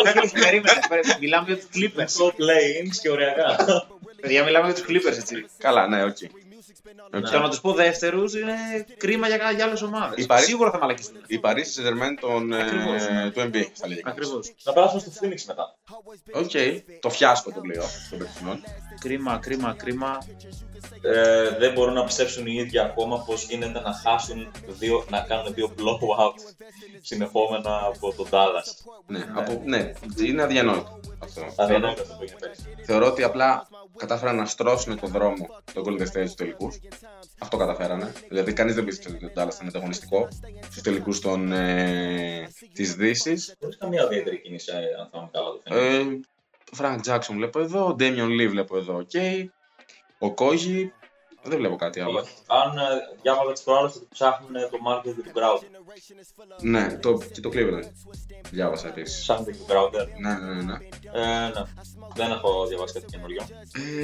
Όχι, όχι, περίμενε. περίμενε. Μιλάμε για τους Clippers. Στο play-ins και οριακά. Παιδιά, μιλάμε για τους Clippers, έτσι. Καλά, ναι, οκ. Okay. Και να τους πω δεύτερους είναι κρίμα για, για άλλες ομάδες. Η Παρί- Σίγουρα θα μαλακιστούν. Η Paris Saint-Germain των, ε, Ακριβώς, ναι. του NBA θα λέγαμε. Ακριβώς. Να περάσουμε στο Phoenix μετά. Οκ, το φιάσκο το πλοίο των περσινών. Κρίμα, κρίμα, κρίμα. Ε, δεν μπορούν να πιστέψουν οι ίδιοι ακόμα πως γίνεται να χάσουν δύο, να κάνουν δύο blowout συνεχόμενα από τον Dallas. Ναι, από, ναι, είναι αδιανόητο αυτό. Αδιανόητο αυτό που έγινε πέρυσι. Θεωρώ ότι απλά κατάφεραν να στρώσουν τον δρόμο των Golden State στους τελικούς. Αυτό καταφέρανε. Δηλαδή, κανείς δεν πίστεψε ότι ο Dallas ήταν ανταγωνιστικό στους τελικούς των, ε, της Δύσης. Χωρίς καμία ιδιαίτερη κίνηση, ε, αν θυμάμαι καλά το Phoenix. Ε, το Frank Jackson βλέπω εδώ, ο Damian Lee βλέπω εδώ, οκ. Ο Okogie, δεν βλέπω κάτι άλλο. Αν ε, διάβαζα τις προάλλες ότι ψάχνουν το Marcus και τον Crowder. Ναι, το, και το Cleveland. Διάβασα επίσης. Ψάχνουν και τον Crowder. Ναι, ναι, ναι. ναι. Ε, ναι. Δεν έχω διαβάσει κάτι καινούριο.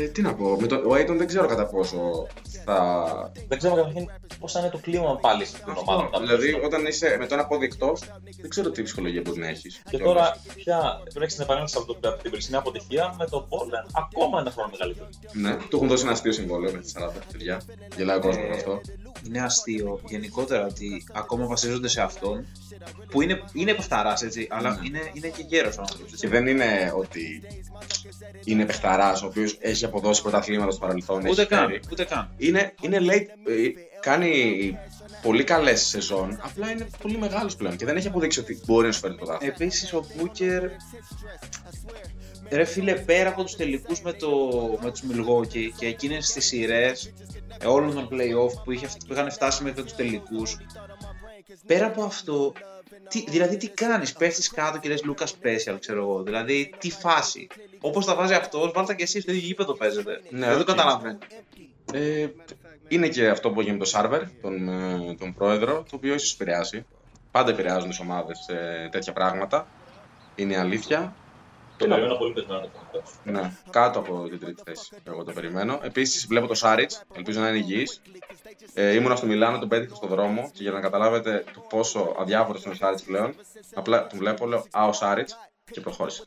Ε, τι να πω, με το, ο Ayton δεν ξέρω κατά πόσο θα... Δεν ξέρω καταρχήν πώς θα είναι το κλίμα πάλι στην ομάδα. μετά. Δηλαδή, όταν είσαι με το ένα πόδι εκτός, δεν ξέρω τι ψυχολογία μπορεί να έχεις. Και τώρα πια πρέπει να έχεις την επανέλαση από, το, από την περσινή αποτυχία με το Portland ακόμα ένα χρόνο μεγαλύτερο. Ναι, του έχουν δώσει ένα αστείο συμβόλαιο με τη 40 παιδιά. Γελάει ο κόσμος με αυτό. Είναι αστείο γενικότερα ότι ακόμα βασίζονται σε αυτόν που είναι, είναι παιχταράς έτσι, αλλά είναι, είναι και γέρος ο άνθρωπος. Και δεν είναι ότι είναι παιχταράς ο οποίος έχει αποδώσει πρωταθλήματα στο παρελθόν. Ούτε έχει καν, φέρει. ούτε καν. Είναι, είναι late, ε, κάνει πολύ καλές σεζόν, απλά είναι πολύ μεγάλος πλέον και δεν έχει αποδείξει ότι μπορεί να σου φέρει το πρωτάθλημα. Επίσης ο Μπούκερ ρε φίλε πέρα από τους τελικούς με, το, με τους Milwaukee και εκείνες τις σειρές ε, όλων των play-off που, είχε, που είχαν φτάσει μέχρι τους τελικούς πέρα από αυτό τι, δηλαδή τι κάνεις, πέφτεις κάτω και λες Lucas Special ξέρω εγώ δηλαδή τι φάση όπως τα βάζει αυτός βάλτε και εσείς στο ίδιο γήπεδο παίζετε Ναι, δεν το οκ. καταλαβαίνω Ε, είναι και αυτό που έγινε με τον Σάρβερ, τον, ε, τον πρόεδρο, το οποίο ίσως επηρεάσει. Πάντα επηρεάζουν τις ομάδες τέτοια πράγματα. Είναι η αλήθεια. Το περιμένω πολύ πεσμένο το Phoenix. Ναι, κάτω από την τρίτη θέση. Εγώ το περιμένω. Επίσης βλέπω το Σάριτς, ελπίζω να είναι υγιής. Ε, ήμουνα στο Μιλάνο, τον πέτυχα στον δρόμο και για να καταλάβετε το πόσο αδιάφορος είναι ο Σάριτς πλέον, απλά τον βλέπω, λέω Α, ο Σάριτς και προχώρησε.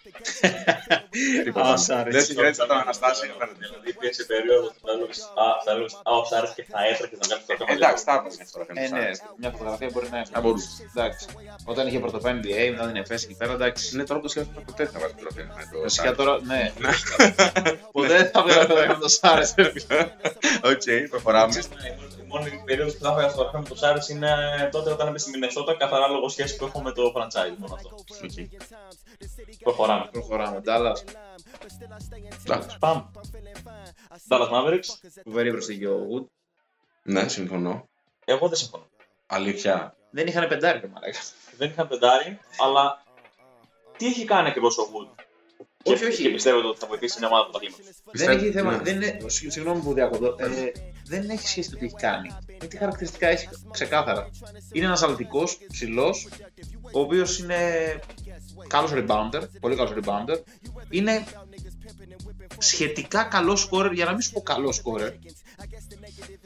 Τίποτα. Α, ο άλλο. Σάριτς. Δεν συγκράτησα τον Αναστάσιο. απέναντι. Δηλαδή υπήρξε περίοδος που θα έλεγες Α, θα έλεγες Α, ο Σάρες και θα έτρεχε να κάνει το θέμα. Εντάξει, θα έπαιζε αυτό. ε, ναι, μια φωτογραφία μπορεί να Θα μπορούσε. εντάξει. Όταν είχε πρωτοπάει NBA, μετά την εφέση εκεί πέρα, εντάξει. Είναι τώρα που σκέφτομαι ποτέ θα βάζει τροφία. με το Φυσικά Σάριτς. τώρα, ναι. Ποτέ δεν θα βγάλω το με το Σάρες. Οκ, προχωράμε. Η μόνη περίοδος που θα έφαγα στο γραφείο με το Σάρες είναι τότε όταν έπεσε στη Μινεσότα, καθαρά λόγω σχέσης που έχω με το franchise. Μόνο αυτό. Οκ. Προχωράμε. Προχωράμε. Dallas. Εντάξει. Πάμε. Dallas Mavericks. Φοβερή προσθήκη ο Wood. Ναι, συμφωνώ. Εγώ δεν συμφωνώ. Αλήθεια. Δεν είχαν πεντάρι, ρε μαλάκα. Δεν είχαν πεντάρι, αλλά τι έχει κάνει ακριβώς ο Wood; Όχι, και, όχι. Και πιστεύετε ότι θα βοηθήσει την ομάδα του πρωταθλήματος. Δεν έχει θέμα. ναι. Δεν είναι, συγ- συγγνώμη που διακοπτώ. Ε, δεν έχει σχέση με το τι έχει κάνει. Με τι χαρακτηριστικά έχει ξεκάθαρα. Είναι ένας αλυτικό, ψηλός, ο οποίος είναι καλός rebounder, πολύ καλός rebounder. Είναι σχετικά καλός scorer, για να μην σου πω καλός scorer.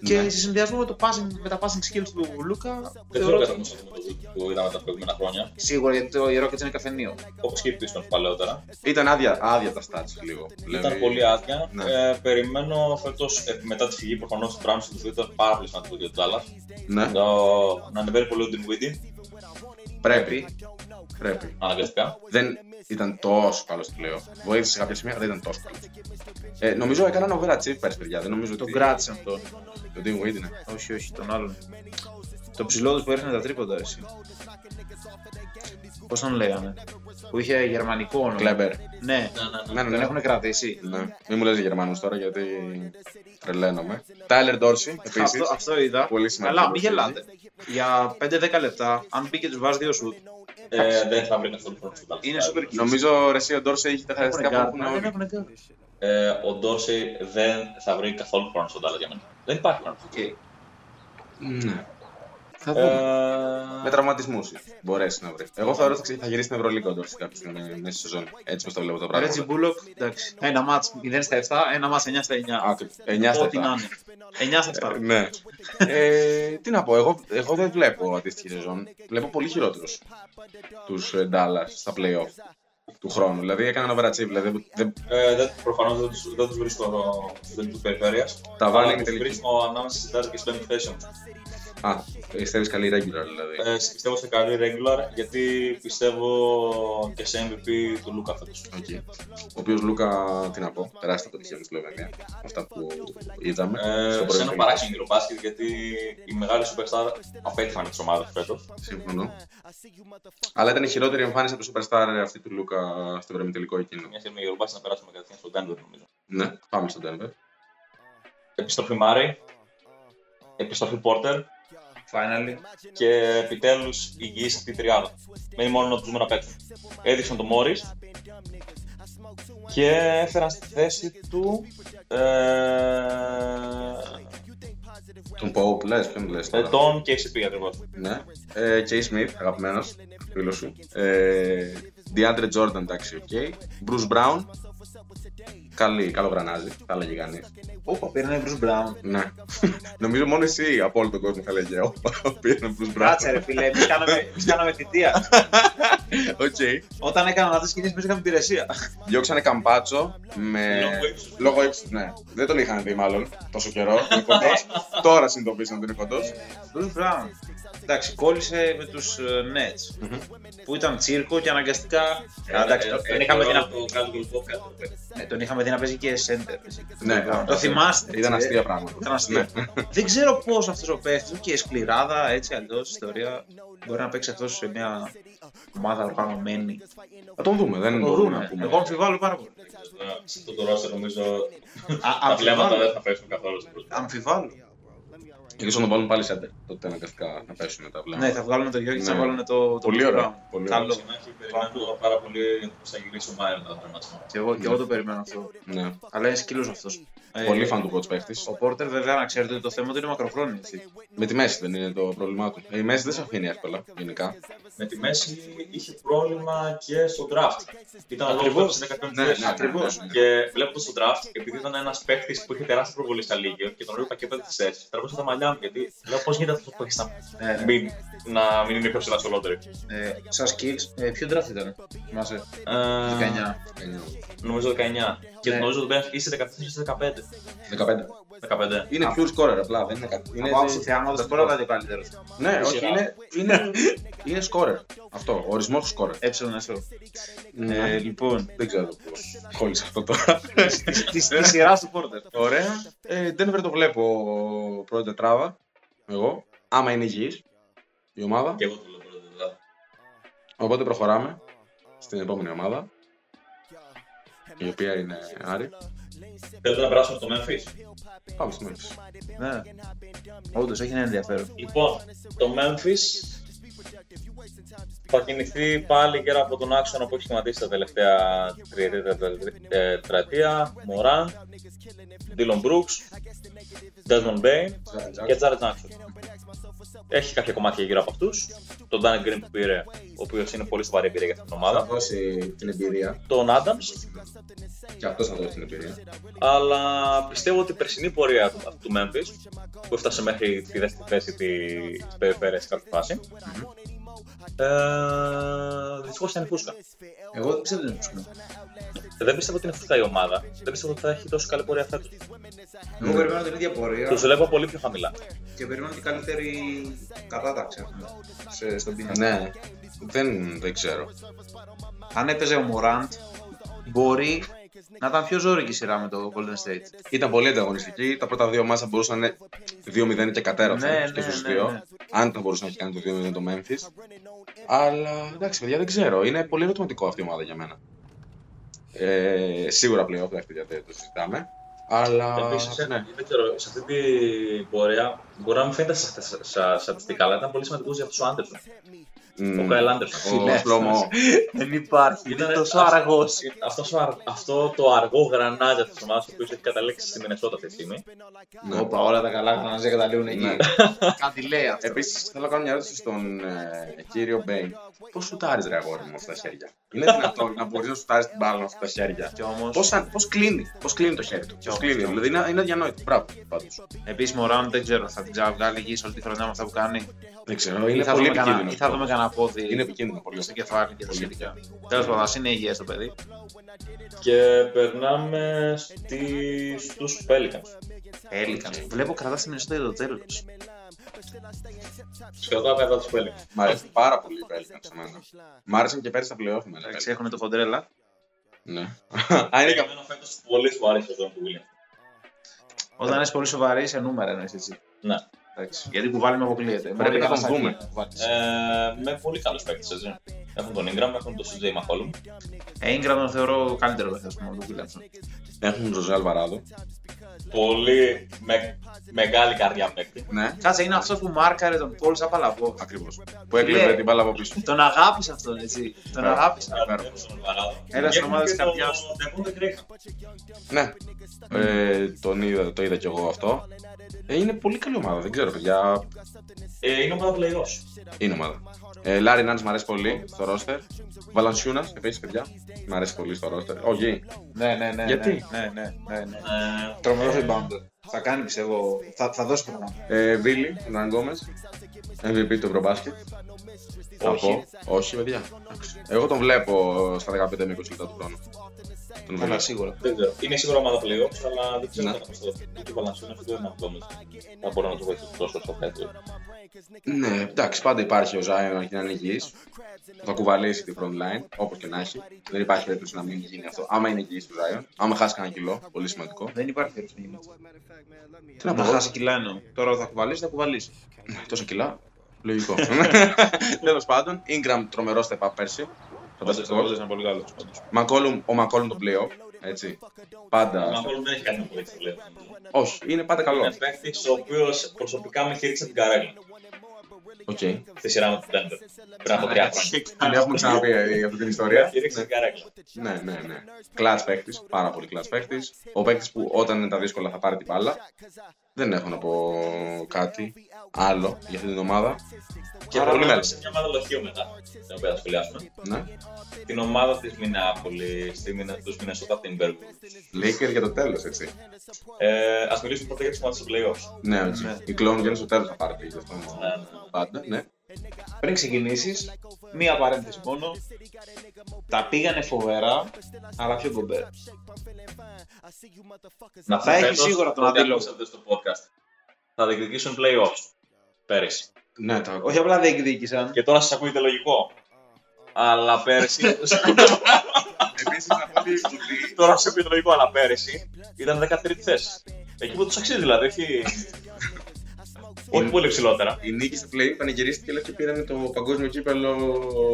Και σε συνδυασμό με, το passing, με τα passing skills του Λούκα, Δεν ξέρω κατά πόσο με το Wood που είδαμε τα προηγούμενα χρόνια. σίγουρα γιατί το η Rockets είναι καφενείο. Όπως και οι Pistons παλαιότερα. Ήταν άδεια, άδεια τα stats λίγο. Ήταν Δηλαδή, πολύ άδεια. Ναι. Ε, περιμένω φέτος, μετά τη φυγή προφανώς του Browns του ήταν πάρα πολύ σημαντικό για τον Dallas. Ναι, Το- Να ανεβαίνει πολύ ο Dinwiddie, πρέπει. Πρέπει. αναγκαστικά. Δεν ήταν τόσο καλό στο πλέον. Βοήθησε σε κάποια σημεία, αλλά δεν ήταν τόσο καλό. Ε, νομίζω έκαναν overachieve πέρσι, παιδιά. Δεν νομίζω Τον ότι. κράτησε αυτόν. Το Dean Wade είναι. Όχι, όχι, τον άλλον. Το ψηλό του που έριχνε τα τρίποντα, εσύ. Πώς τον λέγανε; Που είχε γερμανικό όνομα. Κλέμπερ. Ναι, Ναι, ναι, τον ναι. έχουν κρατήσει. ναι. Μην μου λες Γερμανούς τώρα γιατί τρελαίνομαι. Τάιλερ Ντόρσι, επίσης. Αυτό, αυτό είδα. Πολύ σημαντικό Καλά, μην προσθήκη. γελάτε. Για 5-10 λεπτά, αν μπει και τους βάζει δύο σουτ, Ε, δεν θα βρει καθόλου χρόνο στον Dallas. είναι super skilled. Νομίζω ρε, εσύ, ο Ντόρσι έχει τα χαρακτηριστικά που έχουν Δεν όλοι. έχουν γκάρ. Ε, ο Ντόρσεϊ δεν θα βρει καθόλου χρόνο στον Dallas για μένα. Δεν υπάρχει χρόνο. Οκ. Ναι. Θα δούμε. Ε, Με τραυματισμούς μπορέσει να βρει. Εγώ θεωρώ ότι θα γυρίσει στην Ευρωλίγκα ο Ντόρσι κάποια στιγμή μέσα στη σεζόν. Έτσι πώ το βλέπω το πράγμα. Ρέτζι Μπούλοκ, εντάξει. Ένα μάτς 0 στα 7, ένα μάτς 9 στα 9. Α, 9 στα Ό,τι 7. να είναι. 9 στα 7. Ναι. ε, τι να πω, εγώ, εγώ δεν βλέπω αντίστοιχη σεζόν. Βλέπω πολύ χειρότερους τους Dallas στα playoff. του χρόνου. Δηλαδή έκανε ένα overachieve. Δηλαδή, δεν... Ε, δεν, προφανώς δεν τους, δεν τους βρίσκω δεν τους περιφέρειας. Τα βάλει αλλά και τους τελική. βρίσκω ανάμεσα στις τέσσερις και στις πέμπτη θέση όμως. Α, πιστεύεις καλή regular δηλαδή. Ε, πιστεύω σε καλή regular γιατί πιστεύω και σε MVP του Λούκα φέτος. Okay. Ο οποίος Λούκα, τι να πω, τεράστια αποτυχία με της Σλοβενία. Αυτά που είδαμε. Ε, στο σε πρώτο ένα παιχνίδι. παράξενο μπάσκετ γιατί η μεγάλη superstar απέτυχαν τις ομάδες φέτος. Συμφωνώ. Αλλά ήταν η χειρότερη εμφάνιση από το Superstar αυτή του Λούκα στο βρεμιτελικό εκείνο. Μια στιγμή η Eurobasket να περάσουμε κατευθείαν στο Denver νομίζω. Ναι, πάμε στο Denver. Επιστροφή Μάρι, επιστροφή Porter Finally. και επιτέλους υγιής αυτή η τριάδα. Μένει μόνο να τους δούμε να παίξουν. Έδειξαν τον Μόρις και έφεραν στη θέση του. Ε, Τον Pope, λες, ποιον λες. ε, τον KCP ακριβώς. Ναι. Ε, Ish Smith, αγαπημένος, φίλος σου. Ε, DeAndre Jordan, εντάξει, οκ. Bruce Brown. Καλή, καλό γρανάζι, θα έλεγε κανείς. Όπα, πήρανε Bruce Brown. Ναι. Νομίζω μόνο εσύ από όλο τον κόσμο θα έλεγε. Όπα, πήραν Bruce Brown. Κάτσε ρε φίλε, εμείς κάναμε, εμείς κάναμε θητεία. Οκ. Όταν έκαναν αυτές τις κινήσεις, εμείς είχαμε υπηρεσία. Διώξανε Καμπάτσο με. Λόγω ύψους. Λόγω ύψους, ναι. Δεν τον είχαν δει μάλλον τόσο καιρό. Είναι κοντός. Τώρα συνειδητοποίησαν ότι είναι κοντό. Bruce Brown. Εντάξει, κόλλησε με τους ε, Nets. Που ήταν τσίρκο και αναγκαστικά. Α, εντάξει, τον- τον είχαμε δει να- το Caldwell Pope ναι, τον είχαμε δει να παίζει και center. Ναι, Το θυμάστε. Ήταν έτσι, αστεία ε; πράγματα. Ήταν αστεία. Δεν ξέρω πώς αυτός ο παίχτης και σκληράδα έτσι αλλιώς ιστορία μπορεί να παίξει αυτός σε μια ομάδα οργανωμένη. Θα τον δούμε, δεν Το μπορούμε να δούμε. πούμε. Εγώ αμφιβάλλω πάρα πολύ. Σε αυτό το roster νομίζω τα αμφιβάλλω. βλέμματα δεν θα πέσουν καθόλου στο πρώτο. Αμφιβάλλω. Ίσως να τον βάλουν πάλι center. Τότε αναγκαστικά να πέσουν τα βλέμματα. Ναι, θα βγάλουν το Γιώργη και θα Ναι. βάλουν το. το Πολύ Bruce ωραίο, Brown. πολύ Καλό. Συνάχη περιμένω πάρα πολύ πως θα γυρίσει ο Μάιρ μετά το τερματισμό. Και εγώ, και εγώ το περιμένω αυτό. Ναι. Αλλά είναι σκύλος αυτός. Πολύ φαν του coach παίχτης. Ο Πόρτερ, βέβαια, να ξέρετε ότι το θέμα του είναι μακροχρόνιο. έτσι. Με τη μέση δεν είναι το πρόβλημά του. Η μέση δεν σε αφήνει εύκολα, γενικά. Με τη μέση είχε πρόβλημα και στο draft. Ήταν ο λόγος Ακριβώς. που έπεσε 15 Ναι, θέση. ναι, ακριβώς. Και βλέποντας το draft, επειδή ήταν ένας παίχτης που είχε τεράστια προβολή στα Λίγιο και τον έβλεπα και πέντε θέσει, τραβούσα τα μαλλιά μου γιατί λέω πώς γίνεται αυτό που έχεις να, Ναι, ναι. μην, να μην είναι πιο ψηλά στο lottery. Ε, Σαν skills, ε, ποιο draft ήταν, θυμάσαι, Ε, 19. Νομίζω 19. Και Ναι. νομίζω ότι είσαι 14-15. 15. 15. Είναι pure scorer απλά, δεν είναι κάτι. Είναι Από άποψη θεάματος μπορεί να ήταν και ο καλύτερος. Ναι, όχι, Σειρά. είναι, είναι, είναι scorer. Αυτό, ο ορισμός του scorer. Έψιλον εσώ. Ναι. Ε, λοιπόν, Δεν ξέρω πώς κόλλησε αυτό τώρα. τη τη σειρά του Πόρτερ. Ωραία. Ε, Denver το βλέπω πρώτη τετράδα. Εγώ. Άμα είναι υγιής η ομάδα. Και εγώ το λέω πρώτα. δηλαδή. Οπότε προχωράμε στην επόμενη ομάδα. Η οποία είναι Άρη. Θέλετε να περάσουμε στο Memphis; Πάμε στη μέση. Ναι. Όντως, έχει ένα ενδιαφέρον. Λοιπόν, το Memphis θα κινηθεί πάλι γύρω από τον άξονα που έχει σχηματίσει τα τελευταία τριετία, ε, τετραετία. Μωράν, Dylan Brooks, Desmond Bain και Jared Jackson. Έχει κάποια κομμάτια γύρω από αυτούς. Τον Dan Green που πήρε, ο οποίος είναι πολύ σοβαρή εμπειρία για αυτήν την Θα ομάδα. δώσει την εμπειρία. Τον Adams, Και αυτός θα δώσει την εμπειρία. αλλά πιστεύω ότι η περσινή πορεία του, του Memphis, που έφτασε μέχρι τη δεύτερη θέση τη περιφέρεια σε κάποια φάση, ε, δυστυχώς ήταν η φούσκα. Εγώ δεν ξέρω τι είναι φουσκνό. Δεν πιστεύω ότι είναι φούσκα η ομάδα. Δεν πιστεύω ότι θα έχει τόσο καλή πορεία φέτος. Εγώ περιμένω την ίδια πορεία Τους βλέπω πολύ πιο χαμηλά. και περιμένω την καλύτερη κατάταξη ας πούμε, σε- στον πίνακα. Ναι, δεν, δεν ξέρω. Αν έπαιζε ο Μωράντ, μπορεί να ήταν πιο ζώρικη η σειρά με το Golden State. Ήταν πολύ ανταγωνιστική. Τα πρώτα δύο μάτσα μπορούσαν να είναι 2-0 και κατέρωθαν Ναι, και ναι, στους ναι, δύο. ναι. Αν θα μπορούσε να έχει κάνει το 2-0 το Memphis. Αλλά εντάξει, παιδιά, δεν ξέρω. Είναι πολύ ερωτηματικό αυτή η ομάδα για μένα. Ε, σίγουρα πλέον, εντάξει, παιδιά, δεν το συζητάμε. Αλλά. Επίση, ναι. δεν ξέρω, σε αυτή την πορεία μπορεί να μην φαίνεται στα- στα- στα στατιστικά, αλλά ήταν πολύ σημαντικό για αυτό ο Άντερσον. Μμ, Ο Κάιλ Άντερσον. Ο Σλόμο. Δεν υπάρχει, Ήταν είναι τόσο αυτό- αργός. αυτός ο αρ- αυτό το αργό γρανάζι αυτής της ομάδας, ο οποίος έχει καταλήξει στη Μινεσότα αυτή τη στιγμή. Ναι. Όπα, όλα τα καλά γρανάζια καταλήγουν εκεί. Ναι. Κάτι λέει αυτό. Επίσης, θέλω να κάνω μια ερώτηση στον ε, κύριο Μπέιν. Πώς σουτάρεις ρε αγόρι μου με αυτά τα χέρια; Είναι δυνατόν να μπορείς να σουτάρεις την μπάλα με αυτά τα χέρια; Και όμως, Πώς πώς κλείνει, πώς κλείνει το χέρι του; Πώς όμως, κλείνει, κι όμως. δηλαδή είναι, είναι αδιανόητο. Μπράβο, πάντως. επίσης Μοράντ δεν ξέρω, θα την ξαναβγάλει εκεί σε όλη τη χρονιά με αυτά που κάνει. Δεν ξέρω, Ή είναι θα πολύ δούμε κανένα- επικίνδυνος. ή θα δούμε κανένα ένα πόδι Είναι επικίνδυνο πολύ. στο κεφάλι και τα σχετικά. Τέλος πάντων, ας είναι υγιές το παιδί. Και περνάμε στη... στους Pelicans. Έλικαν. Βλέπω κρατά τη Μινεσότα για το τέλος. Σκοτάω κατά τους Pelicans. Μ' αρέσει πάρα πολύ η Pelicans σε μένα. Μ' άρεσαν και πέρυσι τα playoff με. Εντάξει, έχουν το χοντρέλα. Ναι. Α, είναι Για κα- μένα φέτος πολύ μου αρέσει ο Ζων του Williams. Όταν είσαι πολύ σοβαρή, σε νούμερα εννοείς έτσι. Ναι. Εντάξει. Γιατί κουβάλι με αποκλείεται. Πρέπει Μπορεί να τον κατασταθεί δούμε. να κουβάλεις. Ε, με πολύ καλούς παίκτες, έτσι. Έχουν τον Ingram, έχουν τον CJ McCollum. Ε, Ingram τον θεωρώ καλύτερο παίχτη από τον Williamson. Έχουν τον Ζωζέ Αλβαράδο. Πολύ με, μεγάλη καρδιά παίκτη. Ναι, Κάτσε, είναι αυτό που μάρκαρε τον Πολ Σαπαλαβό. ακριβώς. Που έκλεβε Λέει. την μπάλα από πίσω. Τον αγάπησα αυτόν, έτσι. Τον Ναι. αγάπησα. Υπέροχο. Έλα στην ομάδα της καρδιάς σου. Devonte Graham. Ναι. Ε, τον είδα, το είδα κι εγώ αυτό. Ε, είναι πολύ καλή ομάδα, δεν ξέρω παιδιά. Ε, είναι ομάδα playoffs. Είναι ομάδα. Ε, Λάρι Νανς μου αρέσει πολύ στο ρόστερ. Βαλανσιούνας επίσης, παιδιά. Μ' αρέσει πολύ στο ρόστερ. Ο Γη. Ναι, ναι, ναι. Γιατί; Ναι, ναι, ναι. ναι. Ε, Τρομερό rebounder. Θα κάνει πιστεύω. Θα, θα δώσει πράγμα. Ε, Βίλι Ερνανγκόμεθ. MVP του Ευρωμπάσκετ. Θα Όχι. πω. Όχι, παιδιά. Εντάξει. Εγώ τον βλέπω στα 15 με 20 λεπτά του χρόνου. Τον βλέπω. Αλλά σίγουρα. δεν ξέρω. Είναι σίγουρα ομάδα playoffs, αλλά δεν ξέρω Ναι. κατά πόσο ούτε ο Valanciunas ούτε ο Ναγκόμες θα μπορούν να του βοηθήσουν τόσο στο θέτο. Ναι, εντάξει, πάντα υπάρχει ο Ζάιον να είναι υγιή. Θα κουβαλήσει τη front line, όπως και να έχει. Δεν υπάρχει περίπτωση να μην γίνει αυτό. Άμα είναι υγιή ο Ζάιον, άμα χάσει κανένα κιλό, πολύ σημαντικό. Δεν υπάρχει περίπτωση να γίνει έτσι. Τι να Να πω, χάσει κιλά εννοώ. Τώρα θα κουβαλήσει, θα κουβαλήσει. τόσα κιλά. Λογικό. Τέλος πάντων, Ingram τρομερός step up πέρσι. Φανταστικό. Όντως είναι πολύ καλό. Μακόλουμ, ο Μακόλουμ το playoff. Έτσι. Πάντα. Ο Μακόλουμ δεν έχει κάτι να πω έτσι λέω. Όχι, είναι πάντα καλό. Είναι παίκτης ο οποίος προσωπικά με χώρισε την κοπέλα Οκ. στη σειρά με τους Denver πριν από τρία χρόνια. Την έχουμε ξαναπεί ε, αυτή την ιστορία. Χώρισε την κοπέλα. Ναι, ναι, ναι. Clutch παίκτης, πάρα πολύ clutch παίκτης. Ο παίκτης που όταν είναι τα δύσκολα θα πάρει την μπάλα. Δεν έχω να πω κάτι άλλο για αυτή την ομάδα. Και Άρα, πολύ ναι. μέλλον. σε μια ομάδα λοχείου μετά, την οποία θα σχολιάσουμε. Ναι. Την ομάδα της Μινεάπολης, τη Μινε- τους Minnesota Timberwolves. Lakers για το τέλος, έτσι. Ε, ας μιλήσουμε πρώτα για τις ομάδες του playoffs. Ναι, έτσι. Η κλόν βγαίνει στο τέλος θα πάρει πει αυτό. Ναι, ναι. Πάντα, ναι. Πριν ξεκινήσεις, μία παρένθεση μόνο. Τα πήγανε φοβερά, αλλά πιο κομπέρ. Να Θα έχει φέτος, σίγουρα τον ό,τι αντίλογο. ακούσατε στο podcast. Θα διεκδικήσουν playoffs. Πέρυσι. Ναι, τα Όχι απλά διεκδίκησαν. Και τώρα σας ακούγεται λογικό. Αλλά πέρυσι. Επίση να πω ότι τώρα σας ακούγεται λογικό, αλλά πέρυσι ήταν 13η θέση. Εκεί που τους αξίζει δηλαδή, όχι. Όχι πολύ ψηλότερα. η νίκη στο play πανηγυρίστηκε λες και πήραν το παγκόσμιο κύπελο.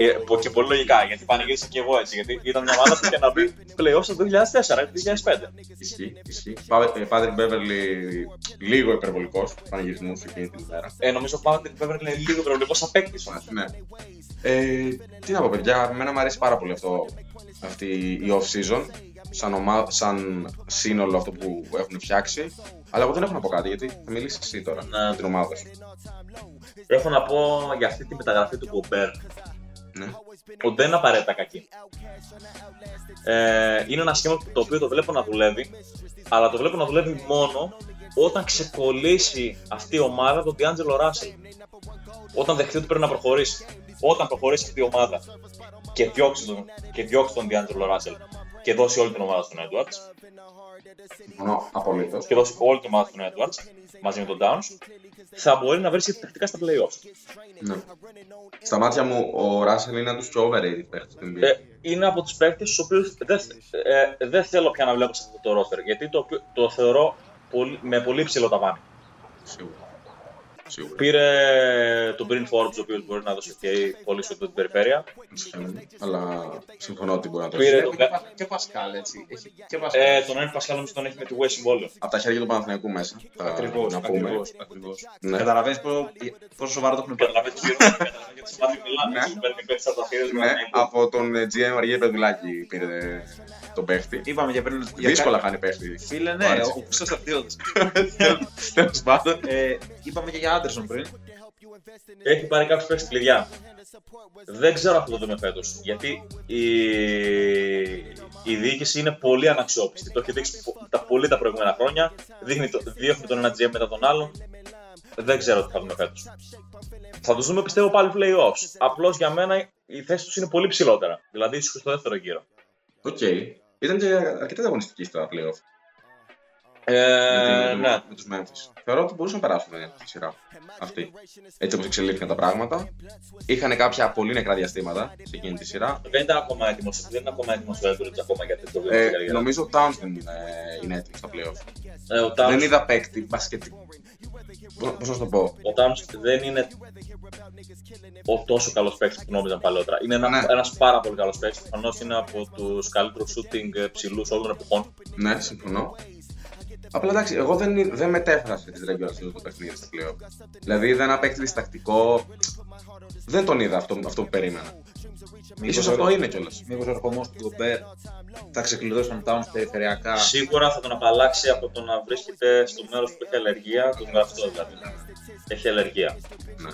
Ε, πο- και πολύ λογικά, γιατί πανηγύρισα και εγώ έτσι. Γιατί ήταν μια ομάδα που είχε να μπει playoffs το 2004-2005. Ισχύει, ισχύει. Πάτρικ Μπέβερλι λίγο υπερβολικός πανηγυρισμούς εκείνη την ημέρα. Ε, νομίζω πάντα ότι πρέπει να είναι λίγο προβληματικό σαν παίκτης. Ναι. Ε, τι να πω, παιδιά, εμένα μου αρέσει πάρα πολύ αυτό, αυτή η off-season, σαν, ομα... σαν σύνολο αυτό που έχουν φτιάξει. Αλλά εγώ δεν έχω να πω κάτι, γιατί θα μιλήσεις εσύ τώρα Ναι. για την ομάδα σου. Έχω να πω για αυτή τη μεταγραφή του Κομπέρ. Ναι. Ότι δεν είναι απαραίτητα κακή. Ε, είναι ένα σχήμα το οποίο το βλέπω να δουλεύει, αλλά το βλέπω να δουλεύει μόνο όταν ξεκολλήσει αυτή η ομάδα τον D'Angelo Russell. Όταν δεχτεί ότι πρέπει να προχωρήσει. Όταν προχωρήσει αυτή η ομάδα και διώξει τον, και διώξει τον D'Angelo Russell και δώσει όλη την ομάδα στον Edwards Μόνο απολύτως. και δώσει όλη την ομάδα στον Edwards μαζί με τον Downs, θα μπορεί να βρει τακτικά στα playoffs. Ναι. Στα μάτια μου, ο Ράσελ είναι από του πιο overrated παίχτε του NBA. Ε, είναι από τους παίκτες του οποίους δεν, ε, δεν θέλω πια να βλέπω σε αυτό το roster γιατί το, οποίο- το θεωρώ πολύ, με πολύ ψηλό ταβάνι. Σίγουρα. Σίγουρα. Πήρε τον Bryn Forbes, ο οποίος μπορεί να δώσει OK πολύ σου την περιφέρεια. Συμφωνώ. Αλλά συμφωνώ ότι μπορεί να το Πήρε έχει. τον, Και Πασκάλ, έτσι. Έχει και Πασκάλ. ε, τον Ένι Πασχάλ νομίζω τον έχει με τη Way συμβόλαιο. Από τα χέρια του Παναθηναϊκού μέσα. Θα Ακριβώς, να πούμε. ακριβώς, ακριβώς. Ναι. Καταλαβαίνεις πόσο, πόσο σοβαρό το έχουν πάρει. Καταλαβαίνετε τι καταλαβαίνετε γιατί σε μάθει μιλάνε. Ναι. έτσι, Παίρνει πέτσα από τα χέρια του Ναι, Παναθηναϊκού. από τον ε, GM Αργία Πεδουλάκη πήρε τον παίχτη. Είπαμε για πριν. για Δύσκολα κα- χάνει παίχτη. Φίλε, ναι, Άρεσε. ο Χρήστος Στρατιώτης. Τέλος πάντων. Ε, Είπαμε και για Άντερσον πριν. Έχει πάρει κάποιου παίκτε κλειδιά. Δεν ξέρω αν θα το δούμε φέτος. Γιατί η, η διοίκηση είναι πολύ αναξιόπιστη. Το έχει δείξει πο- τα πολύ τα προηγούμενα χρόνια. Δείχνει το, διώχνει τον ένα GM μετά τον άλλον. Δεν ξέρω τι θα δούμε φέτος. Θα τους δούμε πιστεύω πάλι playoffs. Απλώς για μένα η θέση τους είναι πολύ ψηλότερα. Δηλαδή ίσως στο δεύτερο γύρο. Οκ. Ήταν και αρκετά ανταγωνιστική στα playoff. Ε, με, ναι. με τους Memphis. Θεωρώ ότι μπορούσαν να περάσουν ε, τη σειρά αυτή. Έτσι όπως εξελίχθηκαν τα πράγματα. Είχαν κάποια πολύ νεκρά διαστήματα σε εκείνη τη σειρά. Δεν ήταν ακόμα έτοιμος. Δεν είναι ακόμα έτοιμος ο Edwards ακόμα για το Ε, δεύτερο νομίζω ο Towns δεν είναι, είναι έτοιμος στα playoff. Ε, ο Towns- Δεν είδα παίκτη μπασκετικό. Πώς να σου το πω; Ο Towns δεν είναι ο τόσο καλός παίκτης που νόμιζαν παλαιότερα. Είναι ένα Ναι. ένας πάρα πολύ καλός παίκτης. Προφανώς είναι από τους καλύτερους shooting ψηλούς όλων των εποχών. Ναι, συμφωνώ. Απλά εντάξει, εγώ δεν, δεν μετέφρασα τη regular season το παιχνίδι στα playoff. Δηλαδή είδα ένα παίκτη διστακτικό. Δεν τον είδα αυτό, αυτό που περίμενα. Ίσως αυτό είναι κιόλας. Μήπως ο ερχομός του Γκομπέρ θα ξεκλειδώσει τον Towns περιφερειακά. Σίγουρα θα τον απαλλάξει από το να βρίσκεται στο μέρος που έχει αλλεργία, το ζωγραφιστό δηλαδή. Έχει αλλεργία. Ναι.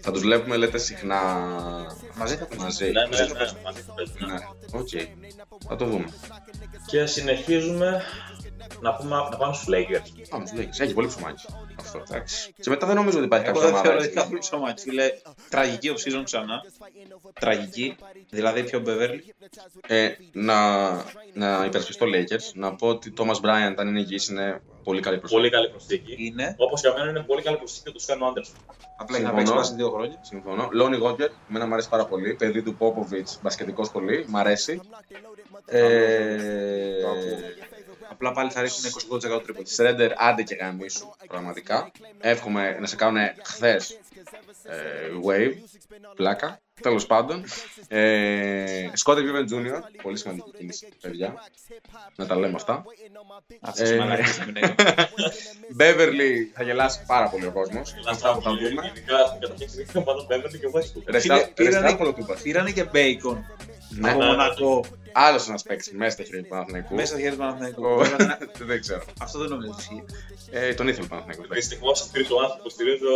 Θα τους βλέπουμε, λέτε, συχνά Μαζί θα τους μαζί. Ναι, ναι, ναι, μαζί θα παίζουν, ναι. Ναι, οκ. Θα το δούμε. Και συνεχίζουμε να, πούμε, να πάμε στους Lakers. Πάμε στους Lakers. Έχει πολύ ψωμάκι αυτό. Και μετά δεν νομίζω ότι υπάρχει Εγώ κάποια δεν ομάδα. θεωρώ ότι έτσι. θα βρει ψωμάκι. Φίλε, τραγική off-season ξανά. Τραγική. Δηλαδή πιο Beverly. Ε, να, να υπερασπιστώ Lakers, να πω ότι Thomas Bryant, αν είναι υγιής, είναι πολύ καλή προσθήκη. Πολύ καλή προσθήκη. Είναι. Όπως για μένα είναι πολύ καλή προσθήκη του Σκάνου Άντερσον. Απλά έχει να παίξει Συμφωνώ. πάση δύο χρόνια. Συμφωνώ. Λόνι Γόγκερ, εμένα μου αρέσει πάρα πολύ. Παιδί του Πόποβιτ, μπασκετικός πολύ, μ' αρέσει. Ε, Το ακούω. Απλά πάλι θα ρίξουν 28% τρίποντα. Σρέντερ, άντε και γαμίσου, πραγματικά. Εύχομαι να σε κάνουν χθες wave, πλάκα. Τέλος πάντων. Ε, Σκότε Βίβεν Jr., πολύ σημαντική κίνηση, παιδιά. Να τα λέμε αυτά. Αυτές Ε, οι μαλακές να μην έχουν. Beverly θα γελάσει πάρα πολύ ο κόσμος. Αυτά που θα δούμε. Ειδικά στην καταρχήν στην ομάδα Beverly και Westbrook. Ρεστά- πήρανε- Ρεστάπολο του είπα. Πήρανε και Bacon Ναι. από Μονακό Άλλος ένας παίκτης μέσα στα χέρια του Παναθηναϊκού. μέσα στα χέρια του Παναθηναϊκού. Ο- Βέβαια, δεν- Δεν ξέρω. Αυτό δεν νομίζω ότι ισχύει. Ε, τον ήθελε ο Παναθηναϊκός. Δυστυχώ στηρίζω άνθρωπος που στηρίζω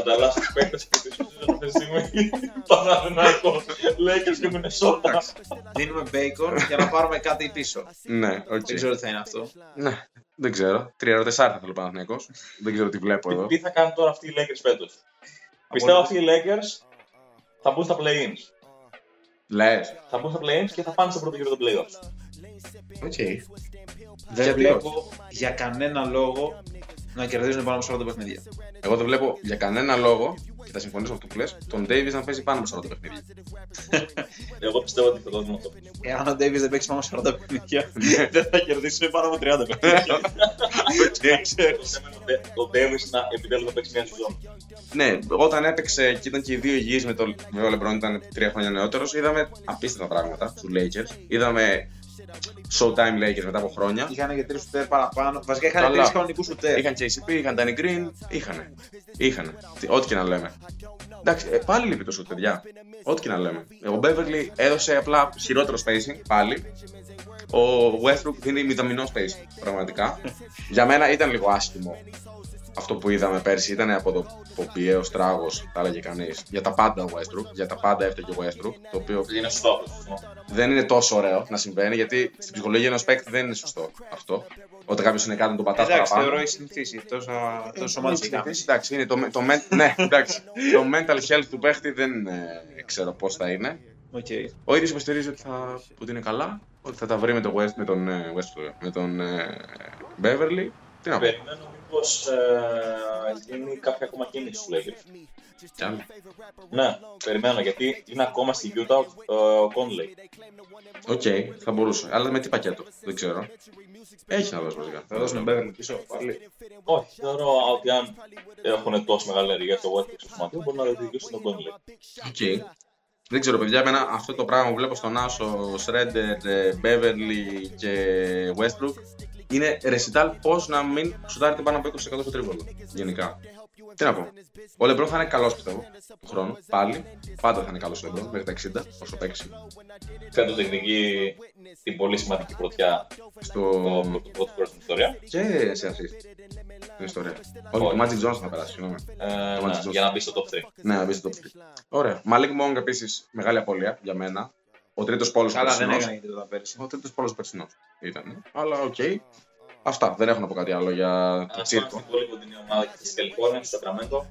ανταλλάσσει του παίκτε και τη αυτή τη στιγμή. Παναθηναϊκός, Lakers και Μινεσότα. Δίνουμε Bacon για να πάρουμε κάτι πίσω. Ναι, οκ. Δεν ξέρω τι θα είναι αυτό. Ναι, δεν ξέρω. Τρία ερωτεσάρτα θέλω ο Παναθηναϊκός. Δεν ξέρω τι βλέπω εδώ. Τι θα κάνουν τώρα αυτοί οι Lakers φέτος. Πιστεύω αυτοί οι Lakers θα μπουν στα play-ins. Λες. Θα μπουν στα play-ins και θα πάνε στο πρώτο γύρο των playoffs. OK. Δεν Γιατί βλέπω για κανένα λόγο να κερδίζουν πάνω από 40 παιχνίδια. Εγώ δεν βλέπω για κανένα λόγο, και θα συμφωνήσω με αυτό που λες, τον Davis να παίζει πάνω από 40 παιχνίδια. Εγώ πιστεύω ότι θα το δούμε αυτό. Εάν ο Davis δεν παίξει πάνω από 40 παιχνίδια, δεν θα κερδίσουν πάνω από 30 παιχνίδια. Το θέμα είναι ο Davis να επιτέλους να παίξει μια σεζόν. Ναι, όταν έπαιξε και ήταν και οι δύο υγιείς με τον με ο LeBron ήταν τρία χρόνια νεότερος, είδαμε απίστευτα πράγματα στους Lakers. Είδαμε Showtime Lakers μετά από χρόνια. Είχαν και τρεις σουτέρ παραπάνω. Βασικά είχαν Καλά. τρεις κανονικούς σουτέρ. Είχαν JCP, είχαν Danny Green, είχανε. Είχανε. Τι- Ό,τι και να λέμε. Εντάξει, ε, πάλι λείπει το σουτ, παιδιά. Ό,τι και να λέμε. Ο Beverly έδωσε απλά χειρότερο spacing, πάλι. Ο Westbrook δίνει μηδαμινό spacing, πραγματικά. Για μένα ήταν λίγο άσχημο αυτό που είδαμε πέρσι. Ήταν από το ποπιαίο τράγο, θα έλεγε κανείς. Για τα πάντα ο Westbrook. Για τα πάντα έφταιγε ο Westbrook. Το οποίο Είναι σωστό αυτό. δεν είναι τόσο ωραίο να συμβαίνει γιατί στην ψυχολογία ενός παίκτη δεν είναι σωστό αυτό. Όταν κάποιος είναι κάτω, τον πατάς Εντάξει, παραπάνω. θεωρώ έχει συνηθίσει. Τόσο, τόσο Ε, μάτι είναι Εντάξει, είναι το, το, men- ναι, εντάξει. το mental health του παίχτη δεν ε, ξέρω πώς θα είναι. Ο ίδιος υποστηρίζει ότι, θα, ότι είναι καλά, ότι θα τα βρει με, το West, με τον, ε, Westbrook, με τον ε, Beverly. Τι να πω. Περιμένω μήπως ε, γίνει κάποια ακόμα κίνηση στους Lakers. Κι άλλο. Ναι, περιμένω γιατί είναι ακόμα στη Utah ε, ο Conley. OK, θα μπορούσε. Αλλά με τι πακέτο, δεν ξέρω. Έχει να δώσει βασικά. Θα δώσουν Beverly πίσω πάλι. Όχι, θεωρώ ότι αν έχουν τόσο μεγάλη ενέργεια στο Westbrook στο σωματείο μπορεί να διεκδικήσουν τον Conley. Οκ. Δεν ξέρω, παιδιά, εμένα αυτό το πράγμα που βλέπω στον Άσο, Σρέντερ, Beverly και Westbrook είναι ρεσιτάλ πώς να μην σουτάρετε πάνω από 20% στο τρίποντο. Γενικά. Τι να πω. Ο Λεμπρόν θα είναι καλός πιστεύω του χρόνου. Πάλι. Πάντα θα είναι καλός ο Λεμπρόν μέχρι τα 60 όσο παίξει. Φέτος διεκδικεί την πολύ σημαντική πρωτιά Στο... το το πρώτο φορά στην ιστορία. Και σε αυτή την ιστορία. Όχι, το Magic Johnson θα περάσει, συγγνώμη. Ε, Το ναι, Magic Johnson. για να μπει στο top 3. Ναι, να μπει στο top 3. Ωραία. Μαλίκ Μονκ επίσης μεγάλη απώλεια για μένα. Ο τρίτος πόλος Καλά, δεν περσινός. έκανε και τίποτα πέρσι. Ο τρίτος πόλος περσινός ήταν. Αλλά οκ. Αυτά, δεν έχω να πω κάτι άλλο για το Να τσίρκο. σπάσουμε πολύ κοντινή ομάδα και στη Καλιφόρνια, στο Σακραμέντο.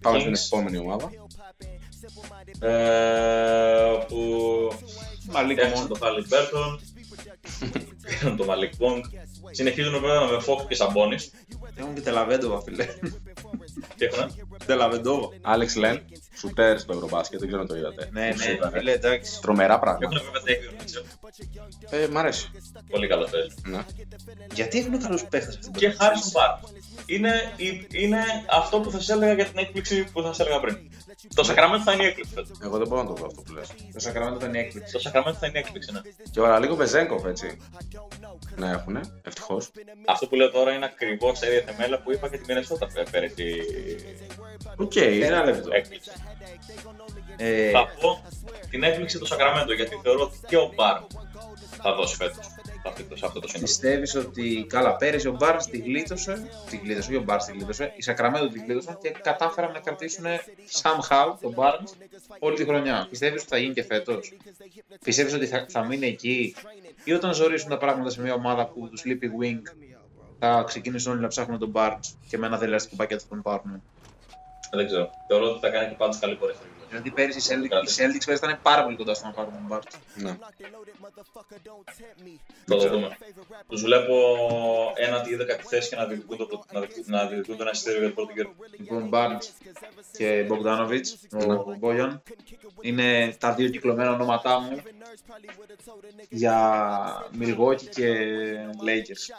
Πάμε στους Kings. επόμενη ομάδα. Ε, που Μαλίκ έχασαν Μονκ. το Χαλιμπέρτον, πήραν το Μαλίκ Πόγκ. Συνεχίζουν βέβαια με Φόκ και Σαμπόνι. Έχουν και Τελαβέντοβα, φίλε. Τι έχουν. Τελαβέντοβα. Άλεξ Λεν, σουτέρ στο Ευρωμπάσκετ, δεν ξέρω αν το είδατε. Ναι, ναι, Σουτέρ, ε. φίλε, εντάξει. Τρομερά πράγματα. Έχουν βέβαια David Μίτσελ. Ε, μ' αρέσει. Πολύ καλό παίζει. Ναι. Γιατί έχουν καλούς παίχτες αυτή την Και περίπτωση. Χάρισον Μπάρ. Είναι, η- είναι αυτό που θα σα έλεγα για την έκπληξη που θα σα έλεγα πριν. Το Σακραμέντο θα είναι η έκπληξη. φέτος. Εγώ δεν μπορώ να το δω αυτό που λες. Το Σακραμέντο ήταν η έκπληξη. Το Σακραμέντο θα είναι η έκπληξη, ναι. Και ωραία, λίγο Βεζένκοφ έτσι. Να έχουνε, ευτυχώς. Αυτό που λέω τώρα είναι ακριβώς τα ίδια θεμέλια που είπα και τη Μινεσότα πέρυσι. Οκ. Ένα λεπτό. Έκπληξη. Ε, Θα πω την έκπληξη του Σακραμέντο γιατί θεωρώ ότι και ο Μπαρνς θα δώσει φέτος σε αυτό το σύνολο. Πιστεύεις ότι καλά πέρυσι ο Μπαρνς τη γλίτωσε, τη γλίτωσε, όχι ο Μπαρνς τη γλίτωσε, η Σακραμέντο τη γλίτωσαν και κατάφεραν να κρατήσουν somehow τον Μπάρ όλη τη χρονιά. Πιστεύεις ότι θα γίνει και φέτος; Πιστεύεις ότι θα, θα μείνει εκεί ή όταν ζορίσουν τα πράγματα σε μια ομάδα που τους λείπει wing θα ξεκινήσουν όλοι να ψάχνουν τον Μπάρ και με ένα δελεαστικό πακέτο θα τον πάρουν. Δεν ξέρω. Θεωρώ ότι θα κάνει και πάντω καλή πορεία. Στο γήπεδο. Δηλαδή πέρυσι οι Celtics, οι Celtics πέρυσι ήταν πάρα πολύ κοντά στο να πάρουν τον Μπάρ. Ναι. Θα το δούμε. Του βλέπω ένα τη 10 θέση και να διεκδικούν το, να διεκδικούν- να διεκδικούν το ένα εισιτήριο για το πρώτο γύρο. Λοιπόν, Μπάρντ και Μπογκδάνοβιτ, ο Μπόγιον, είναι τα δύο κυκλωμένα ονόματά μου για Μιλγόκι και Lakers.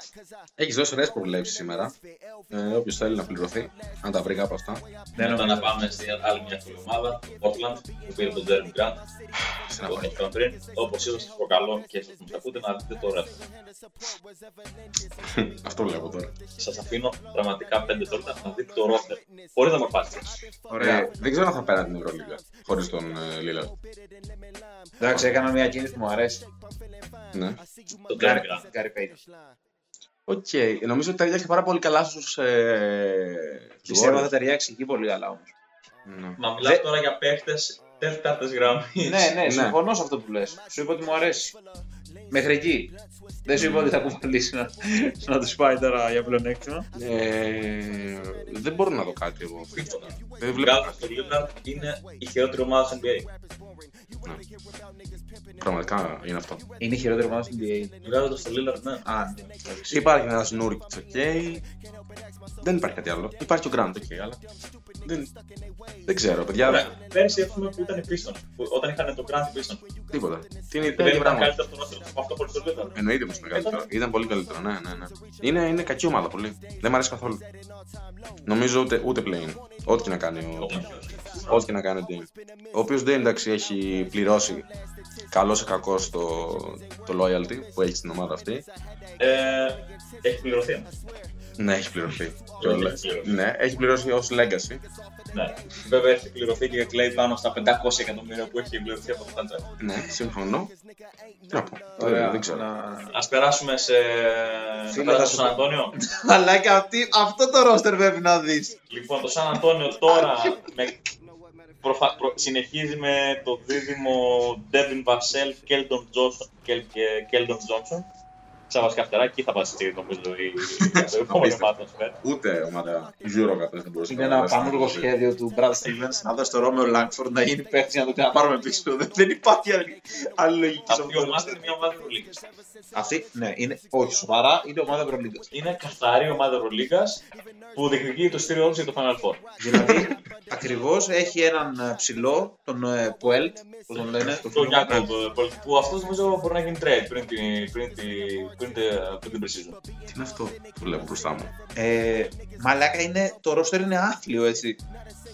Έχεις δώσει ωραίε προβλέψει σήμερα. Ε, Όποιος θέλει να πληρωθεί, αν τα βρει κάπου αυτά. Δεν Μετά νομίζω. να πάμε στην άλλη μια καλή ομάδα, το Portland, που πήρε τον Jeremy Grant, Στην που αγορά. είχαμε πριν. Όπως είπα, σα προκαλώ και εσεί που με ακούτε να δείτε το ρεύμα. Αυτό βλέπω τώρα. Σας αφήνω πραγματικά 5 λεπτά να δείτε το ρόστερ. Χωρίς να με πάτε. Ωραία. Ε, δεν ξέρω αν θα παίρναν την Ευρωλίγα χωρίς τον ε, Λίλαρντ. Εντάξει, έκανα μια κίνηση που μου αρέσει. Ναι. Το Γκάρι Jeremy Grant. Γκάρι Πέιτον. Οκ. Νομίζω ότι ταιριάζει πάρα πολύ καλά στους. Ε, στους Πιστεύω Warriors. θα ταιριάξει εκεί πολύ καλά όμως. Ναι. Μα μιλάω τώρα για παίχτες τέταρτης γραμμής. Ναι, ναι, Ναι. συμφωνώ σε αυτό που λες. Σου είπα ότι μου αρέσει. Μέχρι εκεί. Δεν σου είπα ότι θα κουβαλήσει να, να τους πάει τώρα για πλεονέκτημα. Ε, δεν μπορώ να δω κάτι εγώ. Τίποτα. Δεν βλέπω Βγάλω κάτι. στο Lillard είναι η χειρότερη ομάδα στο NBA. Πραγματικά είναι αυτό. Είναι η χειρότερη ομάδα στην NBA. Βγάλω το στο Lillard, ναι. Α, ναι. Υπάρχει ένας Νούρκιτ, οκ. Δεν υπάρχει κάτι άλλο. Υπάρχει ο Γκραντ, οκ, αλλά. Δεν, δεν ξέρω, παιδιά. Ωραία. Πέρσι έχουμε που ήταν οι Pistons. Που όταν είχαν το Grant Pistons. Τίποτα. Τι είναι Δεν τέτοιο ήταν πράγμα. καλύτερο το roster από αυτό χωρίς το Lillard. Εννοείται πως ήταν καλύτερο. Ήταν πολύ καλύτερο, ναι, ναι, ναι. Είναι, είναι κακή ομάδα πολύ. Δεν μ' αρέσει καθόλου. Νομίζω ούτε, ούτε play Ό,τι και να κάνει ο. Ό,τι και να κάνει ο Dame. Ο οποίος δεν εντάξει έχει πληρώσει καλός ή κακός το, το loyalty που έχει στην ομάδα αυτή. Ε, έχει πληρωθεί. Ναι, έχει πληρωθεί. έχει κιόλας. πληρωθεί. ναι, έχει πληρώσει ως legacy. Ναι. Βέβαια έχει πληρωθεί και κλαίει πάνω στα 500 εκατομμύρια που έχει πληρωθεί από το franchise. Ναι, συμφωνώ. Τι να πω. Ωραία, δεν ξέρω. να- Α περάσουμε σε. Φίλε, να περάσουμε θα στο σου Σαν πω. Αντώνιο. Αλλά και αυτή, αυτό το ρόστερ πρέπει να δεις. Λοιπόν, το Σαν Αντώνιο τώρα με... προφα- προ- συνεχίζει με το δίδυμο Devin Vassell, Keldon Johnson και Keldon Johnson. Σαν βασικά φτερά, εκεί θα βασιστεί νομίζω η η επόμενη ομάδα του Spurs. Ούτε ομάδα Eurocup δεν θα μπορούσε Είναι να ένα περάσει. πανούργο σχέδιο του Brad Stevens να δώσει το Ρόμεο Λάγκφορντ να γίνει παίχτη να το ξαναπάρουμε πίσω. Δεν- Δεν υπάρχει άλλη- άλλη λογική σε Αυτή αυτό η το ομάδα roster. είναι μια ομάδα Ευρωλίγκας. Αυτή, ναι, είναι, όχι σοβαρά, είναι ομάδα Ευρωλίγκα. Είναι καθαρή ομάδα Ευρωλίγκας που διεκδικεί το στήριο για το Final Four. Δηλαδή, ακριβώ έχει έναν ε, ψηλό, τον ε, Πουέλτ, που τον λένε, το Το φίλο μου. Γιάκοβ, που αυτό νομίζω μπορεί να γίνει trade πριν την, πριν την, πριν την, πριν την pre-season. Τι είναι αυτό που βλέπω μπροστά μου; Ε, μαλάκα είναι, το ρόστερ είναι άθλιο έτσι.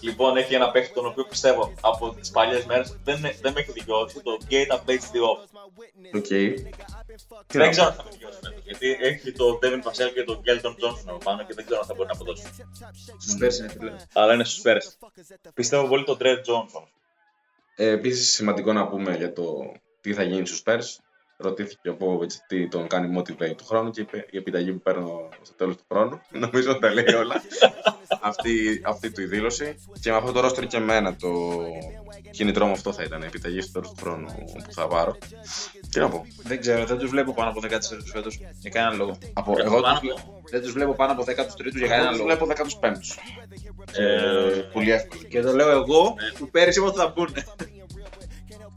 Λοιπόν, έχει ένα παίχτη τον οποίο πιστεύω από τις παλιές μέρες δεν, δεν με έχει δικαιώσει. Το Gate Updates the Off. Οκ. Τι Δεν να ξέρω πω. αν θα με δικαιώσει φέτος, Γιατί έχει το Devin Vassell και τον Kelton Johnson από πάνω και δεν ξέρω αν θα μπορεί να αποδώσει. Στους πέρσι είναι φίλε. Αλλά είναι στους φέρε. Πιστεύω πολύ τον Trey Johnson. Ε, Επίσης, σημαντικό να πούμε για το τι θα γίνει στους Spurs. Ρωτήθηκε ο Popovich τι τον κάνει motivate του χρόνου και είπε η επιταγή που παίρνω στο τέλος του χρόνου. Νομίζω τα λέει όλα. αυτή, αυτή του η δήλωση. Και με αυτό το ρόστρο και εμένα το κίνητρό μου αυτό θα ήταν. Η επιταγή στο τέλος του χρόνου που θα πάρω. Τι να πω. Δεν ξέρω, δεν τους βλέπω πάνω από 14 φέτος για κανέναν λόγο. Από, εγώ Πάνω τους, από- Δεν τους βλέπω πάνω από 13 για εγώ κανέναν τους λόγο. βλέπω 15ου. Ε, Πολύ εύκολο. Και το λέω εγώ που πέρυσι είπα ότι θα μπουν.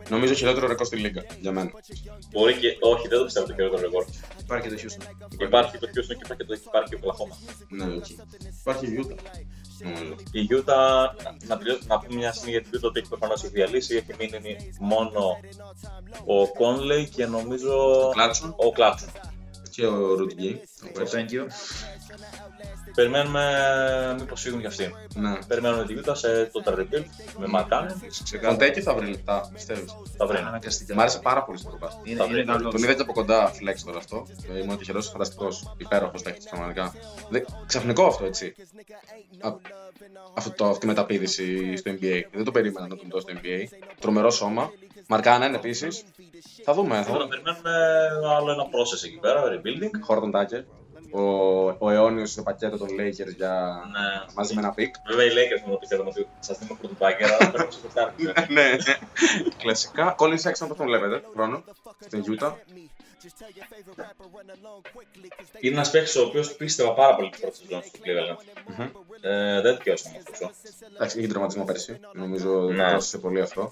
Νομίζω χειρότερο ρεκόρ στη Λίγκα για μένα. Μπορεί και. Όχι, δεν το πιστεύω το χειρότερο ρεκόρ. Υπάρχει και το Houston. Υπάρχει το Houston και υπάρχει και το, υπάρχει και ο Oklahoma. Ναι, εκεί. Υπάρχει η Utah. Νομίζω. Η Utah, να, τελειώ- να πούμε μια στιγμή για την Utah ότι έχει προφανώς έχει διαλύσει. Έχει μείνει μόνο ο Conley και νομίζω Κλάτσον ο Κλάτσον. και ο Ρουντγκέι. Το thank you. Περιμένουμε μήπως φύγουν κι αυτοί. Ναι. Περιμένουμε τη Utah σε total rebuild με Μαρκάνε. Κοντέκι θα βρει λεπτά, πιστεύεις; Θα βρει. Αναγκαστικά. Μ' άρεσε πάρα πολύ στο κοπά. Είναι, Θα είναι βρει. καλός. Τον είδα και από κοντά flex τώρα αυτό. Ε, Ήμουν τυχερό, φανταστικός. Υπέροχος παίχτη πραγματικά. Δε, ξαφνικό αυτό έτσι. Α, αυτό το, αυτή η μεταπίδηση στο NBA. Δεν το περίμενα να τον δω στο NBA. Τρομερό σώμα. Μαρκάνεν επίσης. Θα δούμε. Θα Τώρα δούμε. περιμένουμε άλλο ένα process εκεί πέρα, rebuilding. Χόρτον Τάκερ. Ο, ο αιώνιος στο πακέτο των Lakers για... Ναι. μαζί με ένα pick. Βέβαια οι Lakers μου το πιστεύω ότι σας δίνω πρωτοπάκια, αλλά πρέπει να σε φτιάξουν. ναι, κλασικά. Colin Sexton πώς τον βλέπετε του χρόνου στην Utah. Είναι ένας παίκτης ο οποίος πίστευα πάρα πολύ την πρώτη σεζόν στο Cleveland. Ε, δεν δικαιώσαμε αυτό. Εντάξει, είχε τραυματισμό πέρσι. Νομίζω Ναι. πρόσθεσε πολύ αυτό.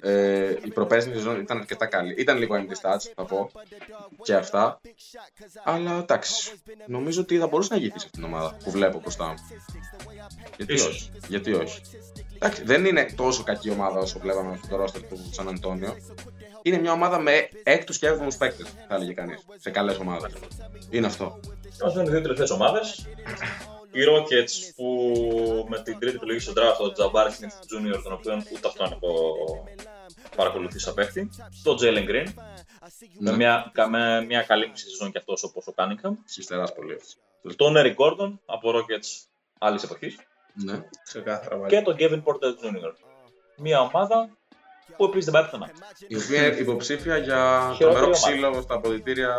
Ε, η προπέρσινη σεζόν ήταν αρκετά καλή. Ήταν λίγο empty stats, θα πω. Και αυτά. Αλλά εντάξει. Νομίζω ότι θα μπορούσε να ηγηθεί σε αυτήν την ομάδα που βλέπω μπροστά μου. Γιατί Ίσως. όχι. Γιατί όχι. Εντάξει, δεν είναι τόσο κακή ομάδα όσο βλέπαμε στο roster του Σαν Αντώνιο. Είναι μια ομάδα με έκτους και έβδομους παίκτες, θα έλεγε κανείς. Σε καλές ομάδες. Είναι αυτό. Τέλο είναι δύο τελευταίες ομάδες. Οι Rockets που με την τρίτη επιλογή στο draft, ο Τζαμπάρη Smith Jr., τον οποίο ούτε αυτόν έχω παρακολουθήσει σαν παίκτη. Το Jalen Green. Με, Ναι. μια, κα- με μια καλή μισή σεζόν κι αυτός όπως ο Cunningham. Χυστερά πολύ αυτό. Τον Eric Gordon από Rockets άλλης εποχής. Ναι. Ξεκάθαρα. Και τον Kevin Porter Jr. Μια ομάδα που επίσης δεν πάει πουθενά. Η οποία είναι υποψήφια για Χειρότερη τρομερό ομάδα. ξύλο στα αποδητήρια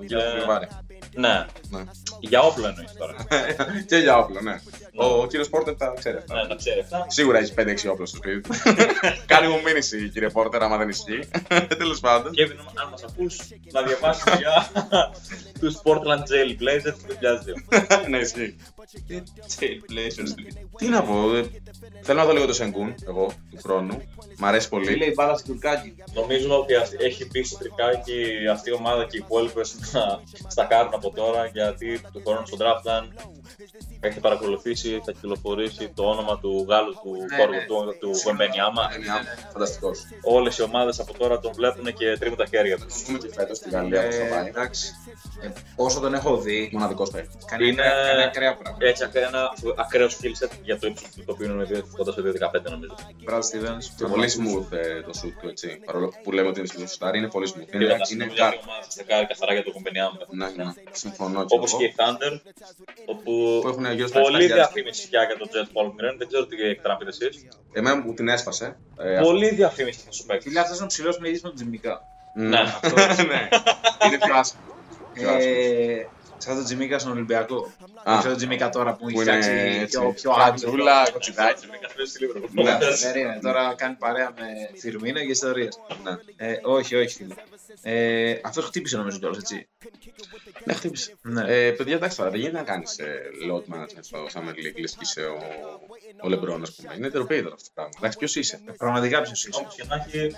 γύρω στο Ε, Φλεβάρι. Ναι, Ναι. για όπλο εννοείς τώρα. και για όπλο, ναι. Ο κύριος Πόρτερ τα ξέρει αυτά. ναι, να ξέρει αυτά. Σίγουρα έχει 5-6 όπλο στο σπίτι του. Κάνει μου μήνυση, κύριε Πόρτερ, άμα δεν ισχύει. Τέλος πάντων. Kevin, αν μας ακούς, να διαβάσεις για τους Portland Jail Blazers του 2002. ναι, ισχύει. Jail Blazers. Τι να πω, ε, θέλω να δω λίγο το Σενγκούν, εγώ, του χρόνου. Μ' αρέσει Τι πολύ. λέει μπάλα στην τουρκάκι. Νομίζουμε ότι αυτή- έχει μπει στο τρικάκι αυτή η ομάδα και οι υπόλοιπε να στακάρουν από τώρα γιατί του χρόνου στο draft αν έχετε παρακολουθήσει θα κυκλοφορήσει το όνομα του Γάλλου του Ναι, Κόργου ναι. του, του Βεμπενιάμα. Φανταστικός. Όλες οι ομάδες από τώρα τον βλέπουν και τρίβουν τα χέρια τους. Πούμε και φέτος στη Γαλλία που θα Ε, πάει. εντάξει. Ε, όσο τον έχω δει, Μοναδικός παίκτη. κάνει Είναι- ακραία- κάνει ακραία πράγματα. Έχει ένα ακραίος skill set για το ύψος του το οποίο είναι δύο- κοντά στο 2-15 νομίζω. Brad Stevens. Και πολύ smooth ε, το shoot του έτσι. Παρόλο που λέμε ότι είναι smooth shoot, είναι πολύ smooth. Είναι, Είναι, είναι είναι μια κα- ομάδα στεκάρει καθαρά για το Βεμπενιάμα. Ναι, ναι, συμφωνώ και Όπως εγώ. και η Thunder, όπου Που έχουν γύρω στα πολύ 7.000. διαφήμιση πια για τον Jet Holmgren. Δεν ξέρω τι έχετε να πείτε εσείς. Εμένα μου την έσπασε. Ε, Πολύ διαφήμιση θα σου παίξει. Φίλε, αυτός είναι ο ψηλός με ίδιος με τον Τζιμικά. Ναι. ναι. Είναι πιο άσχημο. Πιο άσχημο. Ε, σαν τον Τζιμίκα στον Ολυμπιακό. Α. Ξέρω τον Τζιμίκα τώρα που έχει Που είναι φτιάξει έτσι, πιο, πιο φρατζούλα, άδειο. κοτσιδάκι. Ναι. Περίμενε, τώρα κάνει παρέα με Φιρμίνο και ιστορίες. Ναι. Ε, όχι, όχι φίλε. Ε, αυτό χτύπησε νομίζω κιόλας, έτσι. Ναι, χτύπησε. Ναι. Ε, παιδιά, εντάξει τώρα, δεν γίνεται να κάνεις load management στο Summer League, λες και είσαι ο, ο Λεμπρόν, ας πούμε. Είναι τεροποιητό αυτό το πράγμα. Εντάξει, ποιος είσαι; Πραγματικά ποιος είσαι; Όπω και να έχει.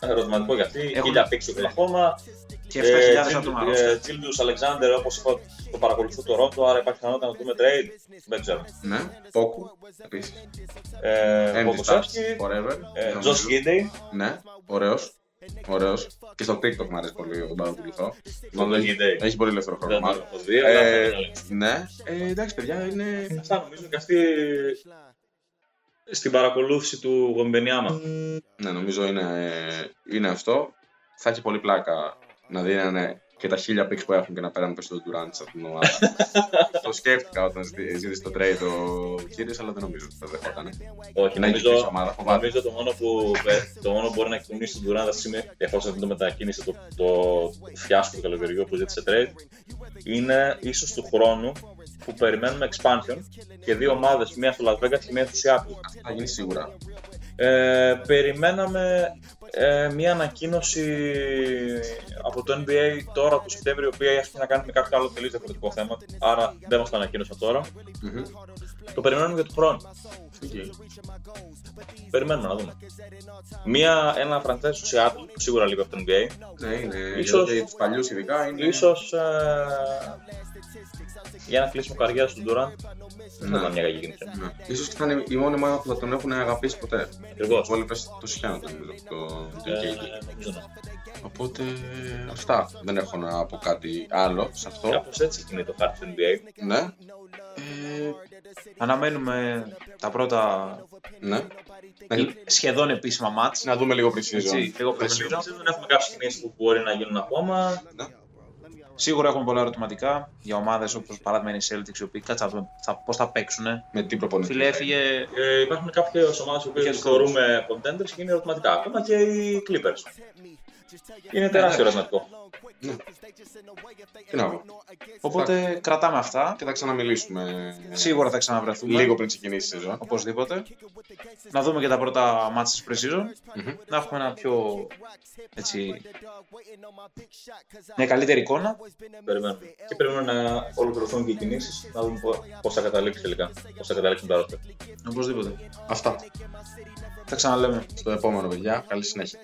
Ερωτηματικό για αυτή. Έχουν- Χίλια πίξι ο Κλαχώμα. Και 7.000 άτομα. Τσίλντου Αλεξάνδρ, όπως είπα, το παρακολουθώ το Ρόντο, άρα υπάρχει πιθανότητα να δούμε trade. Δεν ξέρω. Ναι, Πόκου, επίσης. Ε, Empty Ποκοσεύσκι, stats, forever. Τζος Γκίντεϊ. Ναι, ωραίος. Ωραίος. Και στο TikTok μου αρέσει πολύ, τον παρακολουθώ. Τον Μάλλον έχει, Γκίντεϊ. έχει πολύ ελεύθερο χρόνο. Δεν τον μάλλον. έχω δει, αλλά Ε, θα το ναι, ε, εντάξει, παιδιά, είναι. Αυτά νομίζω και αυτή στην παρακολούθηση του Γομπενιάμα. Ναι, νομίζω είναι, είναι αυτό. Θα έχει πολύ πλάκα να δίνανε και τα χίλια πίξ που έχουν και να πέραν πίσω τον Durant σε αυτήν την ομάδα. το σκέφτηκα όταν ζητή- ζήτησε το trade ο κύριος, αλλά δεν νομίζω ότι θα δεχόταν. Όχι, Να έχει νομίζω, πίσω ομάδα, φοβάται. νομίζω το μόνο που, ε, το μόνο που μπορεί να εκπονήσει τον Durant αυτή τη στιγμή, εφόσον δεν το μετακίνησε το, το φιάσκο του καλοκαιριού που ζήτησε trade, είναι ίσως του χρόνου που περιμένουμε expansion και δύο ομάδες, μία στο Las Vegas και μία στο Seattle. Θα γίνει σίγουρα. Ε, περιμέναμε ε, μια ανακοίνωση από το NBA τώρα το Σεπτέμβριο, η οποία έχει να κάνει με κάποιο άλλο τελείως διαφορετικό θέμα. Άρα δεν μας το ανακοίνωσαν τώρα. Μμμ. Το περιμένουμε για του χρόνου. Περιμένουμε να δούμε. Μία, ένα franchise στο Seattle, σίγουρα λίγο από το NBA. Ναι, είναι. Ίσως- Για τους παλιούς ειδικά είναι. Ίσως ε, για να κλείσουμε καριέρα του Durant. Δεν θα Ναι. ήταν μια κακή κίνηση. Ναι. Ίσως και θα είναι η μόνη ομάδα που θα τον έχουν αγαπήσει ποτέ. Ακριβώς. Οι υπόλοιπες το συχαίνονται νομίζω το Ε, DKD. νομίζω ναι. Οπότε αυτά. Δεν έχω να πω κάτι άλλο σε αυτό. Κάπως έτσι είναι το χάρτη του NBA. Ναι. Ε, Αναμένουμε τα πρώτα ναι. σχεδόν επίσημα μάτς. Να δούμε λίγο pre-season. Έτσι, λίγο Πριν pre-season. δεν έχουμε κάποιες κινήσεις που μπορεί να γίνουν ακόμα. Σίγουρα έχουμε πολλά ερωτηματικά για ομάδες όπως παράδειγμα είναι οι Celtics, οι οποίοι κάτσα να δούμε θα- πώς θα παίξουν. Με τι προπονητή. Φίλε, έφυγε Ε, υπάρχουν κάποιες ομάδες που Και τις το- θεωρούμε contenders και είναι ερωτηματικά. Ακόμα και οι Clippers. Είναι τεράστιο ναι. ερωτηματικό. Τι να πω. Οπότε κρατάμε αυτά. Και θα ξαναμιλήσουμε Σίγουρα θα ξαναβρεθούμε. λίγο πριν ξεκινήσει η σεζόν. Οπωσδήποτε. Να δούμε και τα πρώτα μάτς της pre-season. Μμμ. Να έχουμε ένα πιο... Έτσι, μια καλύτερη εικόνα. Περιμένουμε. Και περιμένουμε να ολοκληρωθούν και οι κινήσεις, να δούμε πο- πώς θα καταλήξει τελικά. Πώς θα καταλήξουν τα ρόστερ. Οπωσδήποτε. Αυτά. Θα ξαναλέμε. Στο επόμενο, παιδιά. Καλή συνέχεια.